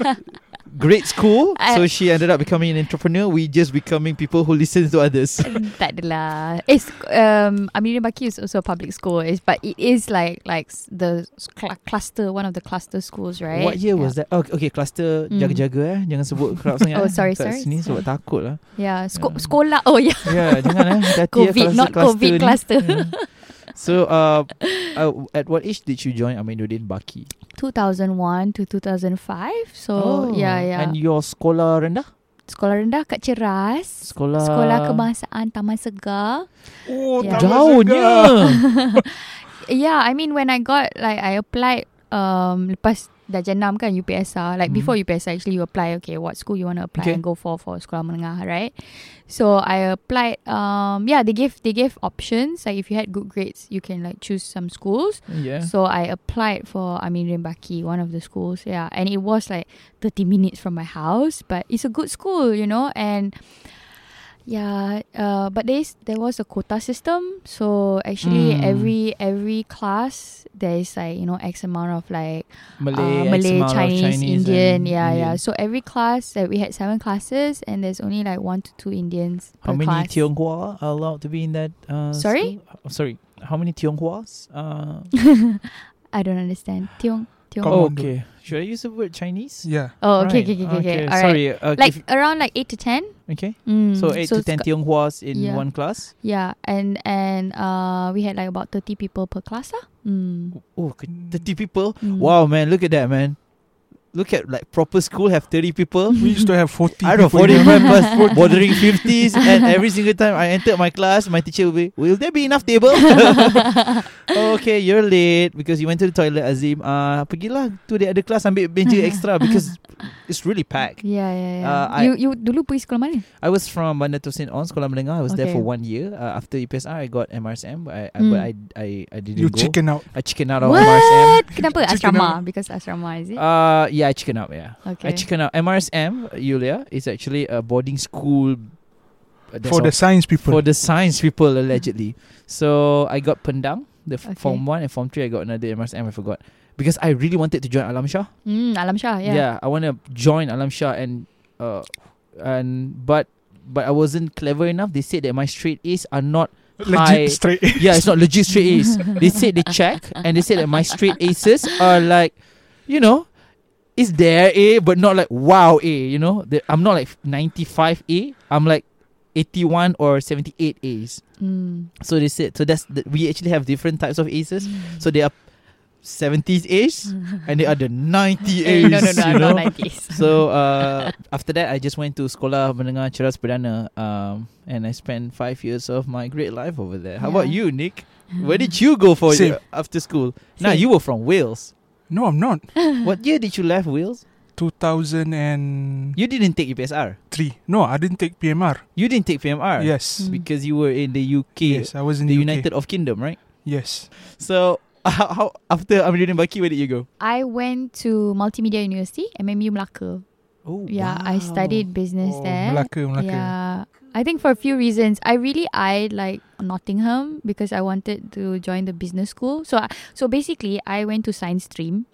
<laughs> great school. <laughs> I- so she ended up becoming an entrepreneur. We just becoming people who listen to others. <laughs> tak adalah. It's um Aminuddin Baki is also a public school, is but it is like like the cl- cluster one of the cluster schools, right? What year yeah. was that? Oh, okay, cluster Hmm. jaga-jaga eh. Jangan sebut kerap sangat. <laughs> Oh, eh. sorry, Kat sorry, Sini sebab sorry. takut lah. Yeah, sko- Yeah. sekolah. Oh yeah, Ya, yeah, jangan eh. Hati-hati eh COVID, kalau not cluster COVID ni. cluster. Yeah. So, uh, uh, at what age did you join Aminuddin Baki? 2001 to 2005. So yeah, yeah. Oh, And your sekolah rendah? Sekolah rendah kat Ceras. Sekolah Sekolah Kebangsaan Taman Segar. Oh, Yeah. Taman Jauhnya. <laughs> <laughs> Yeah, I mean when I got like I applied um lepas darjah 6 kan UPSR like Mhm. before UPSR actually you apply okay what school you want to apply Okay. and go for for sekolah menengah right so I applied um yeah they gave they gave options like if you had good grades you can like choose some schools Yeah. so I applied for Amin Baki one of the schools yeah and it was like 30 minutes from my house but it's a good school you know and yeah uh, but there's there was a quota system so actually Mm. every every class there is like you know x amount of like Malay, uh, Malay X amount of Chinese, Chinese Indian and yeah yeah so every class that we had seven classes and there's only like one to two Indians How per many class. Tionghoa are allowed to be in that? Uh, Sorry? Oh, sorry. How many Tionghoas? Uh, <laughs> I don't understand Tiong Tiong oh, okay. Should I use the word Chinese? Yeah. oh okay Right. okay okay okay, All right. Sorry. Uh, like around like 8 to 10 okay. Mm, So eight to ten Tionghoas in yeah. one class. Yeah, and and uh, we had like about thirty people per class lah. Mm. Oh, k- thirty people. Mm. Wow, man! Look at that, man. Look at like proper school have thirty people. We used to have 40 I don't know, people in 45 our- plus <laughs> bordering 50s, and every single time I entered my class, my teacher will be, Will there be enough table? <laughs> okay, you're late because you went to the toilet, Azim. Uh, pergilah to the other class ambil bench <laughs> extra because it's really packed. Yeah, yeah, yeah. Uh, I- you you dulu pergi sekolah mana? I was from Bandar Tosin on Sekolah Menengah. I was there Okay. for one year. Uh, after UPSR, I got MRSM, but I, I, Mm. but I, I, I didn't You go. chicken out. I chicken out of MRSM. What? Kenapa Chicken asrama? out. Because asrama is it? Uh, yeah, I chicken out. Yeah, okay. I chicken out. MRSM, Yulia, is actually a boarding school. uh, For all- the science people. for the science people allegedly. So I got Pendang, the Okay. form one and form three. I got another MRSM. I forgot because I really wanted to join Alam Shah. Mm, Alam Shah, yeah. I want to join Alam Shah and uh and but but I wasn't clever enough. They said that my straight A's are not. Legit high- straight. <laughs> Yeah, it's not legit straight A's. <laughs> they said they check and they said that my straight A's are like, you know. It's there A, but not like wow A. You know, The- I'm not like 95 A. I'm like 81 or 78 A's. Mm. So they said so that's the, we actually have different types of aces. So they are 70s A's <laughs> and they are the 90 Eh, A's. <laughs> no, no, no, you know? not 90s. So uh, after that, I just went to Sekolah Menengah Cheras Perdana, um, and I spent five years of my great life over there. How about you, Nik? Where <laughs> did you go for your, after school? Now Same. you were from Wales. No, I'm not. <laughs> what year did you left Wales? 2003. You didn't take UPSR. No, I didn't take PMR. You didn't take PMR. Yes. Mm. because you were in the UK, Yes, I was in the UK. United of Kingdom, right? Yes. So <laughs> how, how after Amiruddin Baki, where did you go? I went to Multimedia University, MMU Melaka. Oh, Yeah, I studied business Oh, there. Melaka, Melaka. Yeah. I think for a few reasons. I really eyed like Nottingham because I wanted to join the business school. So so basically I went to science stream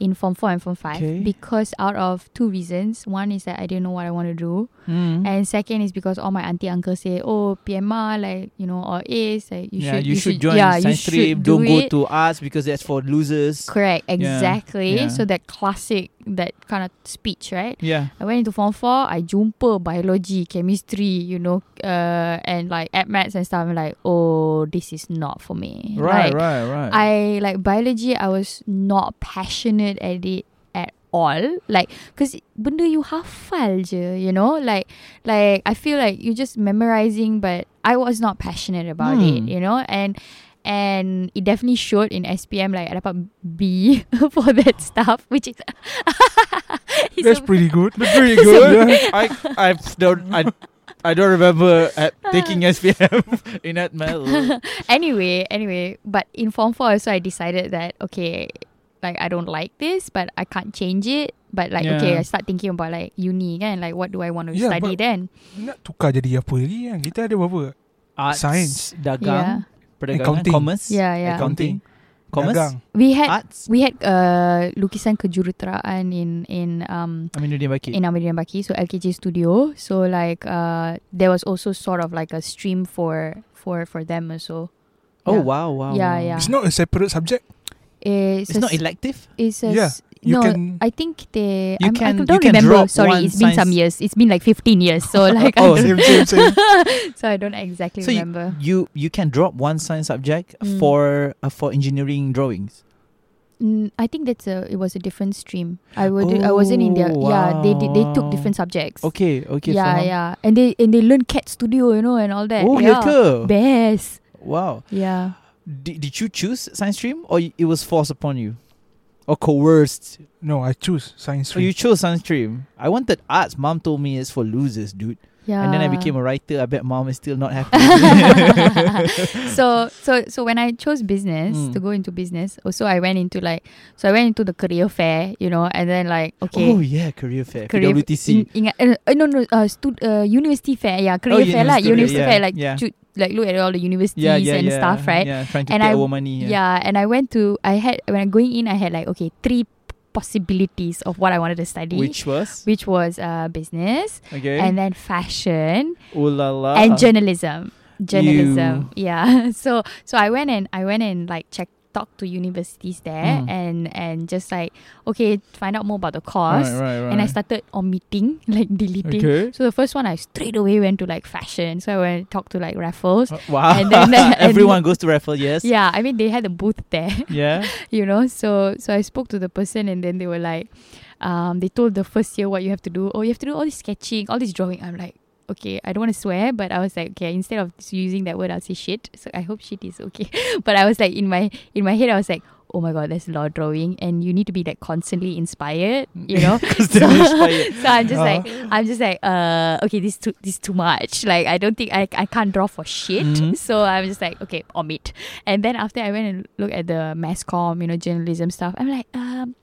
in form 4 and form 5 Okay. because out of two reasons. One is that I didn't know what I want to do. Mm. And second is because all my auntie uncle say, "Oh, PMR like, you know, or A's like you yeah, should you, should, join yeah, you science should stream. do Don't go it." to arts because that's for losers. Correct, exactly. yeah. So that classic that kind of speech, right? Yeah. I went into form four. I jumpa biology, chemistry, you know, uh, and like at maths and stuff. I'm like, oh, this is not for me. Right, Like, right, right. I like biology. I was not passionate at it at all like because benda you hafal je you know like like I feel like you're just memorizing but I was not passionate about it Hmm. you know and and it definitely showed in SPM like I dapat B <laughs> for that stuff which is <laughs> That's a- pretty good. Pretty good. <laughs> I I don't I I don't remember at taking SPM in that medal. anyway, anyway, but in Form 4 also I decided that, okay, like I don't like this, but I can't change it. But like, okay, Yeah. I start thinking about like uni kan, like what do I want to Yeah, study but- then? Nak tukar jadi apa lagi kan? Kita ada berapa? Arts, Science. dagang, perdagangan, Accounting. commerce, Yeah, yeah. accounting, commerce, Dagang. We had arts. we had uh, lukisan kejuruteraan in in um Aminuddin Baki. in Ahmadiyya Baki, so LKJ Studio. So like uh there was also sort of like a stream for for for them also. oh yeah. wow, wow. Yeah, yeah. It's not a separate subject. It's, It's a not elective. It's a Yeah, you no, can- I think they. You I'm, can- I you don't remember. Sorry, it's been some years. It's been like 15 years. So <laughs> like, Oh, I don't, Same, same, same. <laughs> so I don't exactly So remember. you you can drop one science subject Mm. for uh, for engineering drawings. Mm, I think that's a. It was a different stream. I would. I was in India. Oh, Yeah, they did. They took different subjects. Okay, okay. yeah, faham. yeah, and they and they learn Cat Studio, you know, and all that. Oh, yeah, yeah ke? best. Wow. Yeah. Did, did you choose science stream or it was forced upon you? Or coerced? No, I choose science So you chose science stream. I wanted arts. Mom told me it's for losers, dude. Yeah. And then I became a writer. I bet mom is still not happy. <laughs> so so so when I chose business Mm. to go into business, also I went into like so I went into the career fair, you know, and then like okay. Oh yeah, career fair. Career PWTC. in, ingat, uh, uh, no no uh, stud, uh, university fair yeah career fair lah university, university yeah, fair like yeah. to, like look at all the universities yeah, yeah, and yeah, stuff right Yeah, trying to And get I- our money. yeah. Yeah. and I went to I had when I'm going in I had like okay three possibilities of what I wanted to study Which was which was uh, business okay. and then fashion Ooh la la. and journalism journalism yeah <laughs> so so i went and i went and like check talk to universities there Mm. and and just like okay find out more about the course Right, right, right. and i started omitting <laughs> like deleting Okay. so the first one i straight away went to like fashion so i went to talk to like raffles Uh, wow. And then- <laughs> and- Everyone goes to Raffles yes. yeah i mean they had a booth there <laughs> Yeah. you know so so i spoke to the person and then they were like um they told the first year what you have to do oh you have to do all this sketching all this drawing i'm like okay i don't want to swear but i was like okay instead of using that word i'll say shit. So i hope shit is okay. <laughs> But i was like in my in my head i was like oh my god there's a lot of drawing. And you need to be like constantly inspired you know? <laughs> <laughs> Inspired. so i'm just like Uh-huh. i'm just like uh okay this too this too much. Like i don't think i, I can't draw for shit. Mhm. so i'm just like okay omit. And then after i went and looked at the mass comm you know journalism stuff i'm like um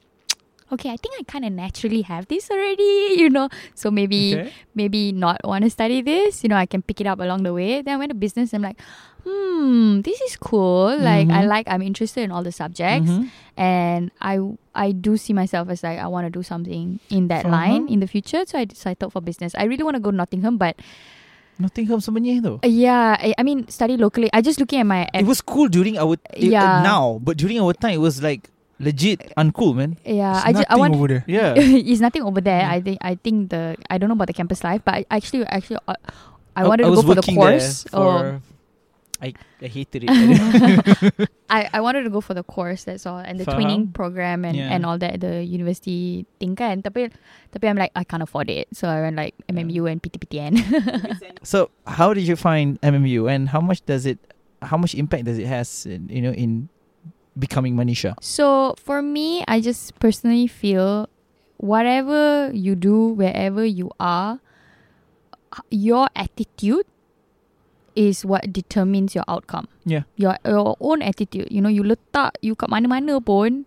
okay i think i kind of naturally have this already <laughs> you know so maybe Okay. maybe not want to study this you know i can pick it up along the way then i went to business i'm like hmm this is cool like i Mhm. like i'm interested in all the subjects Mhm. and I I do see myself as like I want to do something in that Uh-huh. line in the future. So I decided for business. I really want to go Nottingham, but Nottingham sebenarnya tu. uh, yeah, I, I mean study locally. I just looking at my It was cool during our it- Yeah. now, but during our time it was like legit uncool, man. yeah. It's I just I want. over there. Yeah. <laughs> it's nothing over there. Yeah. I think I think the I don't know about the campus life, but I actually actually uh, I I- wanted I to go for the course. there Oh, for- I I hated it. <laughs> I, I wanted to go for the course that's all and the Faham. twinning program and, Yeah. and all that the university thing kan tapi tapi I'm like I can't afford it so I went like MMU and PTPTN <laughs> so how did you find MMU and how much does it how much impact does it has in, you know in becoming Manisha? So for me, I just personally feel whatever you do, wherever you are, your attitude is what determines your outcome. Yeah. Your your own attitude. You know, you letak you kat mana-mana pun,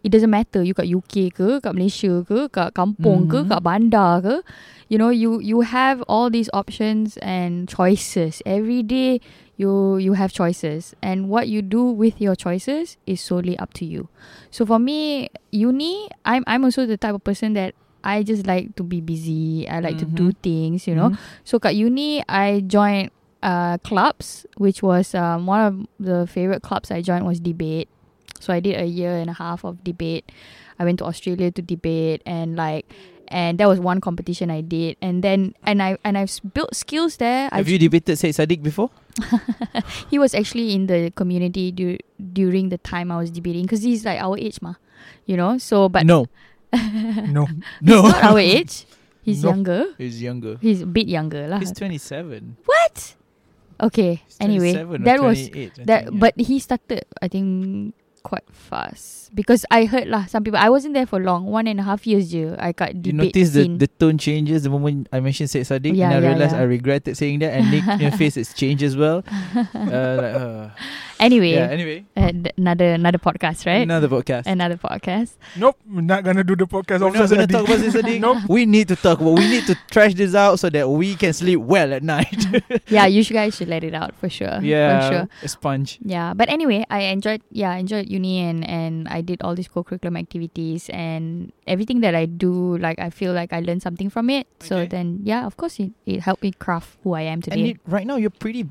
it doesn't matter. You kat UK ke, kat Malaysia ke, kat kampung ke, Mhm. kat bandar ke. You know, you you have all these options and choices every day. You you have choices, and what you do with your choices is solely up to you. So for me, uni, I'm I'm also the type of person that I just like to be busy. I like to do Mhm. things, you know. Mhm. So kat uni, I joined uh, clubs, which was um, one of the favorite clubs I joined was debate. So I did a year and a half of debate. I went to Australia to debate, and like, and that was one competition I did. And then, and I and I've built skills there. I Have you debated Syed Saddiq before? <laughs> he was actually in the community du- during the time I was debating because he's like our age, ma. You know. So, but no. <laughs> No. No. Not our age. He's No. younger. He's younger. He's a bit younger lah. He's 27. What? Okay. He's anyway, that was 28, that. yeah. But he started, I think, quite fast because I heard lah. Some people. I wasn't there for long. One and a half years je. I got you debate notice the, scene. the tone changes the moment I mentioned Syed Saddiq Yeah, and I yeah, realized yeah. I regretted saying that and Nik <laughs> your face has changed as well. Uh, like, uh, anyway, yeah, anyway. uh, another another podcast, right? Another podcast. Another podcast. Nope. We're not gonna do the podcast. We're not gonna Saddiq. talk about Syed Saddiq. <laughs> Nope. We need to talk about we need to trash this out so that we can sleep well at night. <laughs> yeah, you guys should let it out for sure. yeah. for sure. A sponge. Yeah, but anyway, I enjoyed. Yeah, I enjoyed uni and and I did all these co-curriculum activities and everything that I do. Like I feel like I learned something from it. So then, yeah, of course, it, it helped me craft who I am And today. right now you're pretty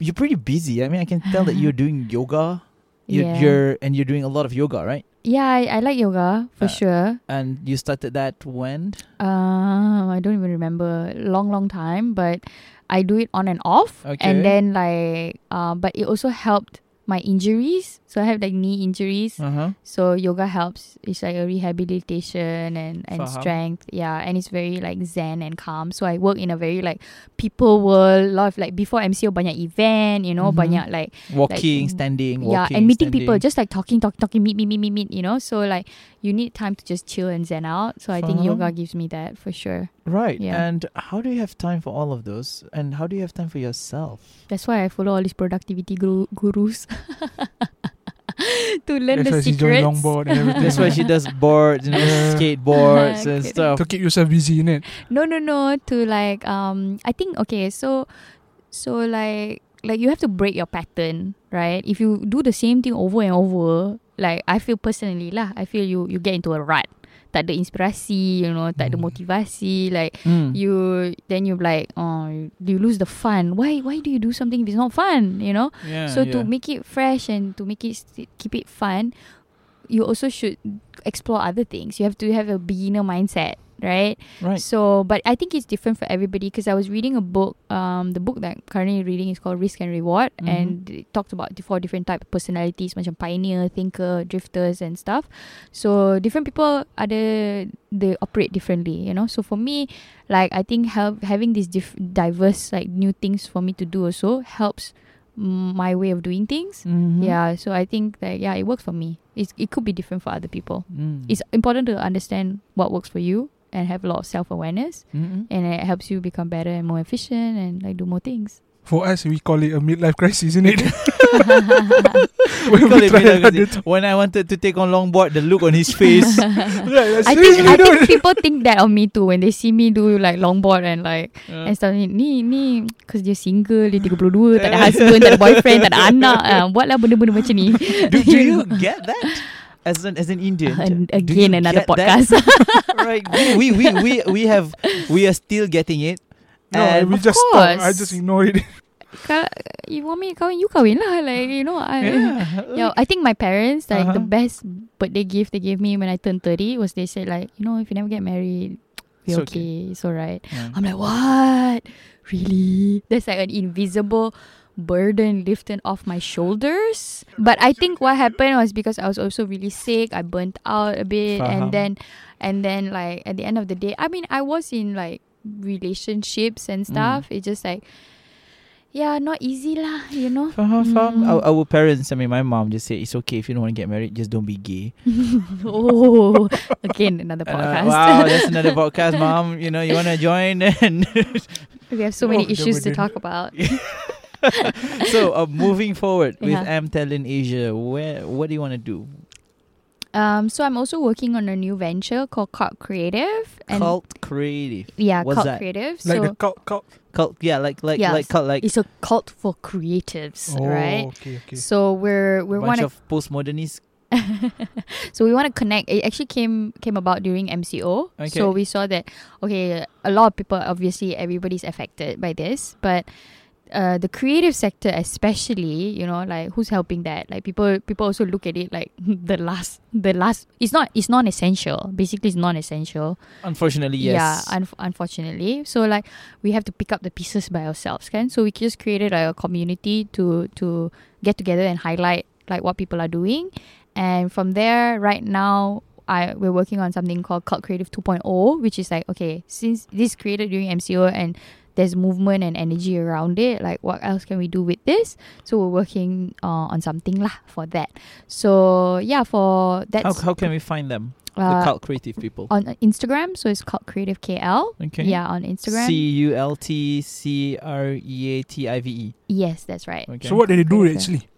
you're pretty busy. I mean I can tell that you're <laughs> doing yoga. You're, Yeah. you're and you're doing a lot of yoga, right? yeah, I, I like yoga for Uh, sure. And you started that when? Um, I don't even remember long, long time, but I do it on and off. Okay. And then like, uh, but it also helped my injuries. So I have like knee injuries. Uh-huh. So yoga helps. It's like a rehabilitation and, and Faham. strength. Yeah. And it's very like zen and calm. So I work in a very like people world. lot of like before MCO banyak event, you know, Mhm. banyak like Walking, Like, standing, yeah, walking, and meeting people, just like talking, talking, talking, meet, meet, meet, meet, meet, you know. So like you need time to just chill and zen out. So I think yoga gives me that for sure. Right. Yeah. And how do you have time for all of those? And how do you have time for yourself? That's why I follow all these productivity guru- gurus <laughs> <laughs> to learn That's why the she secrets. longboard and <laughs> everything. That's why she does boards, you know, Yeah. skateboards and stuff. to keep yourself busy in it. No, no, no. To like, um, I think okay. So, so like, like you have to break your pattern, right? If you do the same thing over and over, like I feel personally lah, I feel you you get into a rut. Tak ada inspirasi, you know, tak ada Hmm. motivasi. Like Mm. you, then you like, oh, you lose the fun. Why, why do you do something if it's not fun? You know. Yeah, so yeah. to make it fresh and to make it keep it fun, you also should explore other things. You have to have a beginner mindset, right? right. So, but I think it's different for everybody because I was reading a book. Um, the book that I'm currently reading is called Risk and Reward, Mhm. and it talks about the four different type of personalities, macam pioneer, thinker, drifters, and stuff. So different people ada they operate differently, you know. So for me, like I think help having these diff- diverse like new things for me to do also helps my way of doing things. Mhm. Yeah, so I think that yeah, it works for me. It's, it could be different for other people. Mm. It's important to understand what works for you and have a lot of self awareness, Mhm. and it helps you become better and more efficient and like do more things. For us, we call it a midlife crisis, isn't it? <laughs> <laughs> When we it try midlife. When I wanted to take on longboard, the look on his face. <laughs> Right, I think I think people think that of me too when they see me do like longboard and like Uh, and stuff ni ni cause dia single dia 32 tak ada husband tak ada boyfriend tak ada anak uh, buatlah benda-benda macam ni do, do you get that? As an as an Indian, do again another podcast right? We, we we we we have we are still getting it. No, And we Of just stop. I just ignore it. <laughs> You want me to kahwin you kahwin lah like you know I yeah, <laughs> Yeah, I think my parents like the Uh-huh. best birthday gift they gave me when I turned thirty was they said like you know if you never get married, be It's okay. it's alright. Yeah. I'm like what? Really? That's like an invisible burden lifted off my shoulders. But I think what happened was because I was also really sick. I burnt out a bit, Faham. and then and then like at the end of the day, I mean I was in like relationships and Mm. stuff. It's just like. Yeah, not easy lah, you know. Faham, faham. Mm. Our, our parents, I mean, my mom just said it's okay if you don't want to get married, just don't be gay. <laughs> oh, again another <laughs> uh, podcast. wow, that's <laughs> another podcast, mom. You know, you want to join? And we have so Oh, many the issues to talk about. so, uh, moving forward with Yeah. M Talent Asia, where what do you want to do? Um, so I'm also working on a new venture called Cult Creative. And Cult creative. yeah, What's Cult that? Creative. Like so the cult, cult. Cult, yeah, like like Yes. like cult, like it's a cult for creatives, Oh, right? okay, okay. So we're we bunch want to of postmodernists. <laughs> so we want to connect. It actually came came about during MCO. Okay. So we saw that okay, a lot of people obviously everybody's affected by this, but uh, the creative sector especially, you know, like who's helping that? Like people people also look at it like <laughs> the last the last. It's not it's non essential. Basically, it's non essential. Unfortunately, yes. Yeah, un- unfortunately. So like we have to pick up the pieces by ourselves, can? So we just created like, a community to to get together and highlight like what people are doing, and from there, right now, I we're working on something called Cult Creative 2.0, which is like okay, since this created during MCO and there's movement and energy around it, like what else can we do with this? So we're working uh, on something lah for that. So yeah, for that How, how can we find them? the uh, cult creative people. on Instagram. So it's called Creative KL. Okay. Yeah, on Instagram. C U L T C R E A T I V E. yes, that's right. Okay. So what do they do Creative. actually?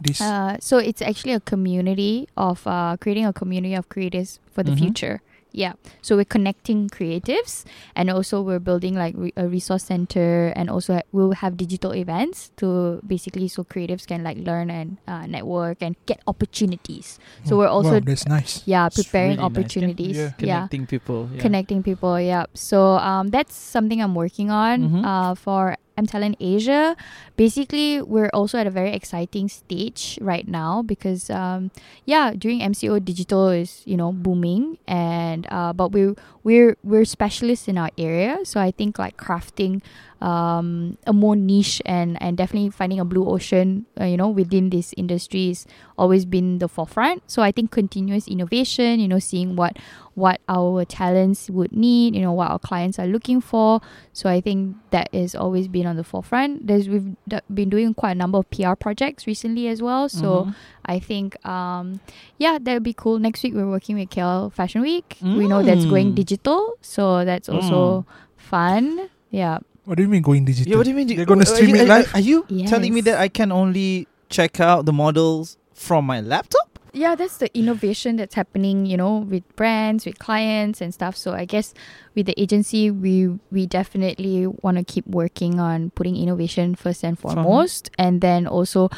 This Uh, so it's actually a community of uh, creating a community of creators for the Mhm. future. Yeah. So we're connecting creatives, and also we're building like re- a resource center, and also ha- we'll have digital events to basically so creatives can like learn and uh, network and get opportunities. So we're also wow, that's nice. yeah preparing really nice. opportunities. Yeah. yeah. Connecting people. Yeah. connecting people. Yeah. So um, that's something I'm working on Mhm. uh, for M Talent Asia. Basically, we're also at a very exciting stage right now because um, yeah, during MCO, digital is you know booming, and uh, but we're we're we're specialists in our area. So I think like crafting um, a more niche and and definitely finding a blue ocean, uh, you know, within this industry is always been the forefront. So I think continuous innovation, you know, seeing what what our talents would need, you know, what our clients are looking for. So I think that has always been on the forefront. There's we've d- been doing quite a number of PR projects recently as well. So Mhm. I think um yeah, that would be cool. Next week we're working with KL Fashion Week. We know that's going Mm. digital, so that's also fun. Yeah. What do you mean going digital? Yeah, what do you mean? They're gonna are stream you, it live? Are you telling me that I can only check out the models from my laptop? yeah that's the innovation that's happening you know with brands with clients and stuff so i guess with the agency we we definitely want to keep working on putting innovation first and Faham. foremost and then also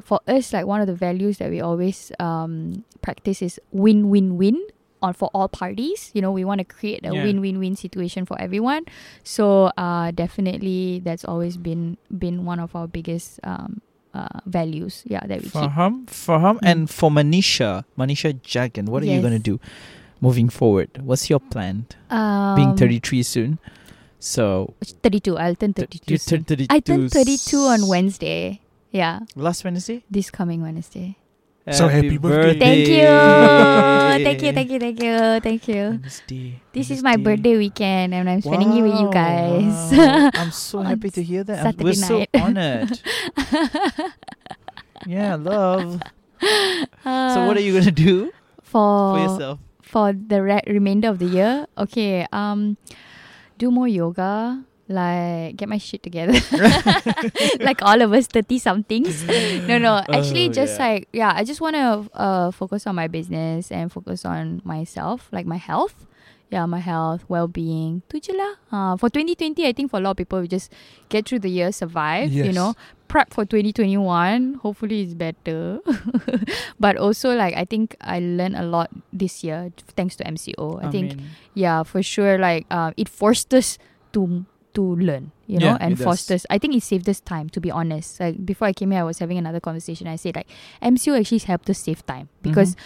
for us like one of the values that we always um practice is win win win on for all parties you know we want to create a Yeah. win win win situation for everyone so uh definitely that's always been been one of our biggest um uh, values yeah that we keep Faham. Mm. And for Manisha, Manisha Jagan, what are you going to do moving forward? What's your plan? um, Being 33 soon. So, 32. I'll turn th- 32. you soon. turned 32. I turn 32 on Wednesday. Yeah, Last Wednesday? this coming Wednesday. So happy birthday. <laughs> Thank you. Thank you, thank you, thank you, thank you. Wednesday. This is my birthday weekend and I'm spending it with you guys. wow. I'm so <laughs> happy to hear that. I'm- Saturday We're so honored. <laughs> yeah, love. Uh, So what are you gonna do for for yourself? for the re- remainder of the year? Okay, um, do more yoga. Like get my shit together, <laughs> <laughs> like all of us thirty somethings. no, no. <laughs> Actually, Oh, just yeah. like yeah, I just want to uh focus on my business and focus on myself, like my health. Yeah, my health, well being. Tu lah. Uh, for 2020, I think for a lot of people, we just get through the year, survive. You know, prep for 2021. Hopefully, it's better. but also, like I think I learned a lot this year thanks to MCO. I, think mean, yeah, for sure. Like uh, it forced us to to learn, you know, Yeah, and it forced does. us. I think it saved us time. To be honest, like before I came here, I was having another conversation. I said like MCO actually helped us save time because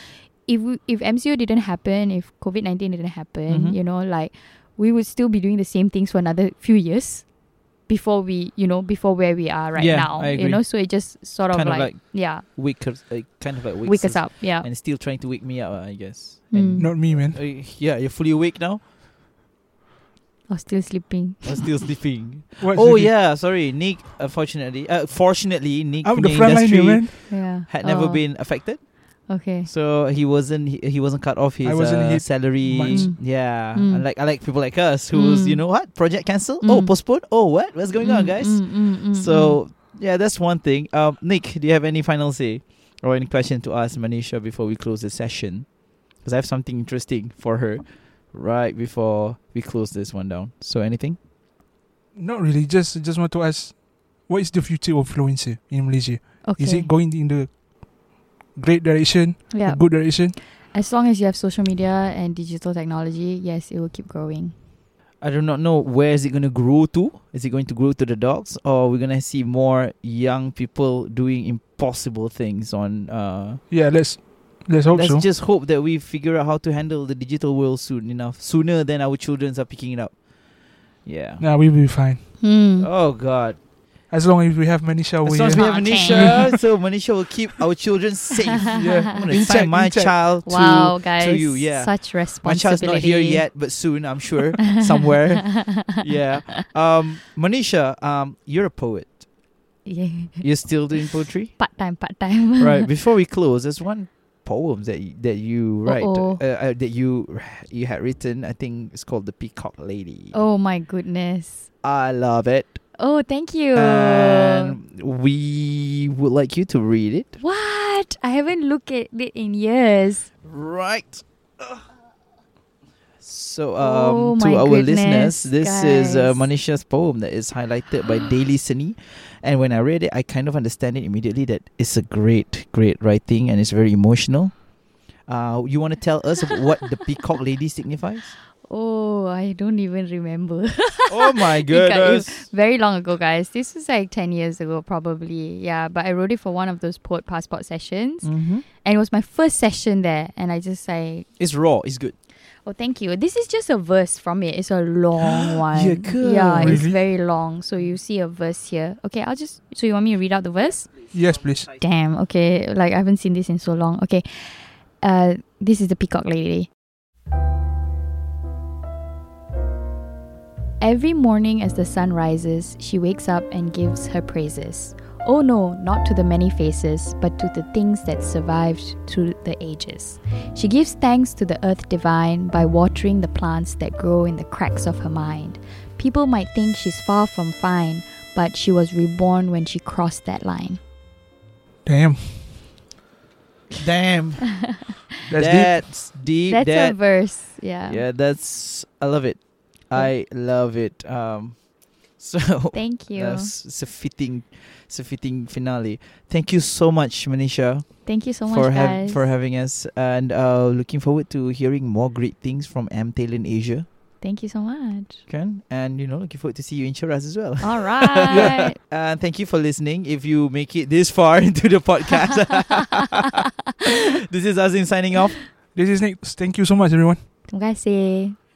if we, if MCO didn't happen, if COVID nineteen didn't happen, Mhm. you know, like we would still be doing the same things for another few years before we, you know, before where we are right Yeah, now. I You know, so it just sort of kind of like, like yeah, wake us, uh, kind of like wakes wake us up. Yeah. and still trying to wake me up. uh, I guess. Mm. Not me, man. uh, yeah, you're fully awake now. Or still sleeping. <laughs> I'm still sleeping. What's oh the- yeah, sorry, Nik. Unfortunately, uh, fortunately, Nik I'm in the the front line industry. Yeah. had never Oh, been affected, Okay. so he wasn't he, he wasn't cut off his I wasn't uh, hit salary. much. Mm. Yeah, Mm. unlike I like people like us who's Mm. you know what project cancel. Oh, Mm. postpone. Oh, what? What's going on, Mm, guys? mm, mm, mm, So yeah, that's one thing. Um, Nik, do you have any final say or any question to ask Manisha before we close the session? Because I have something interesting for her right before we close this one down. So anything? Not really. Just just want to ask, what is the future of fluency in Malaysia? okay. Is it going in the great direction, yeah. good direction? As long as you have social media and digital technology, yes, it will keep growing. I do not know where is it going to grow to. Is it going to grow to the dogs, or we're gonna see more young people doing impossible things on? Uh, Yeah, let's let's hope let's so. just hope that we figure out how to handle the digital world soon enough, sooner than our children are picking it up. Yeah. Nah, we will be fine. Hmm. Oh God. As long as we have Manisha over As long as we have Manisha, so Manisha will keep our children safe. <laughs> Yeah. I'm gonna In sign check, my check. child to wow, guys. you, yeah. Such My responsibility. child's not here yet, but soon I'm sure <laughs> somewhere. <laughs> yeah. Um, Manisha, um, you're a poet. Yeah. You're still doing poetry, Part time, part time. right? Before we close, there's one poem that you, that you write uh, uh, that you you had written. I think it's called the Peacock Lady. Oh my goodness. I love it, Oh, thank you. and we would like you to read it. what? I haven't looked at it in years. Right. So, Oh um, my to our goodness, listeners, this is uh. Manisha's poem that is highlighted by Daily Sini. And when I read it, I kind of understand it immediately that it's a great, great writing and it's very emotional. Uh, you want to tell us about what the Peacock Lady signifies? Oh, I don't even remember. <laughs> oh my goodness. Very long ago, guys. This was like 10 years ago, probably. Yeah, but I wrote it for one of those Port Passport sessions. Mm-hmm. And it was my first session there. And I just like, It's raw, it's good. Oh, thank you. This is just a verse from it. It's a long <gasps> one. Yeah, good. Yeah, it's very long. So you see a verse here. Okay, I'll just. So you want me to read out the verse? Yes, please. Damn. Okay, like I haven't seen this in so long. Okay, uh, this is the peacock lady. Every morning as the sun rises, she wakes up and gives her praises. Oh no, not to the many faces, but to the things that survived through the ages. She gives thanks to the earth divine by watering the plants that grow in the cracks of her mind. People might think she's far from fine, but she was reborn when she crossed that line. Damn. Damn. <laughs> That's deep. that's deep. That's that, a verse. Yeah. yeah, that's. I love it. I love it. Um, so Thank you. That's it's a fitting, it's a fitting finale. Thank you so much, Manisha, Thank you so much, for hav- guys. for having us, and uh, looking forward to hearing more great things from M Talent Asia. Thank you so much. Can and you know looking forward to see you in Shiraz as well. All right. And <laughs> thank you for listening. If you make it this far <laughs> into the podcast, <laughs> this is Azim signing off. This is Nik. Thank you so much, everyone. Terima kasih.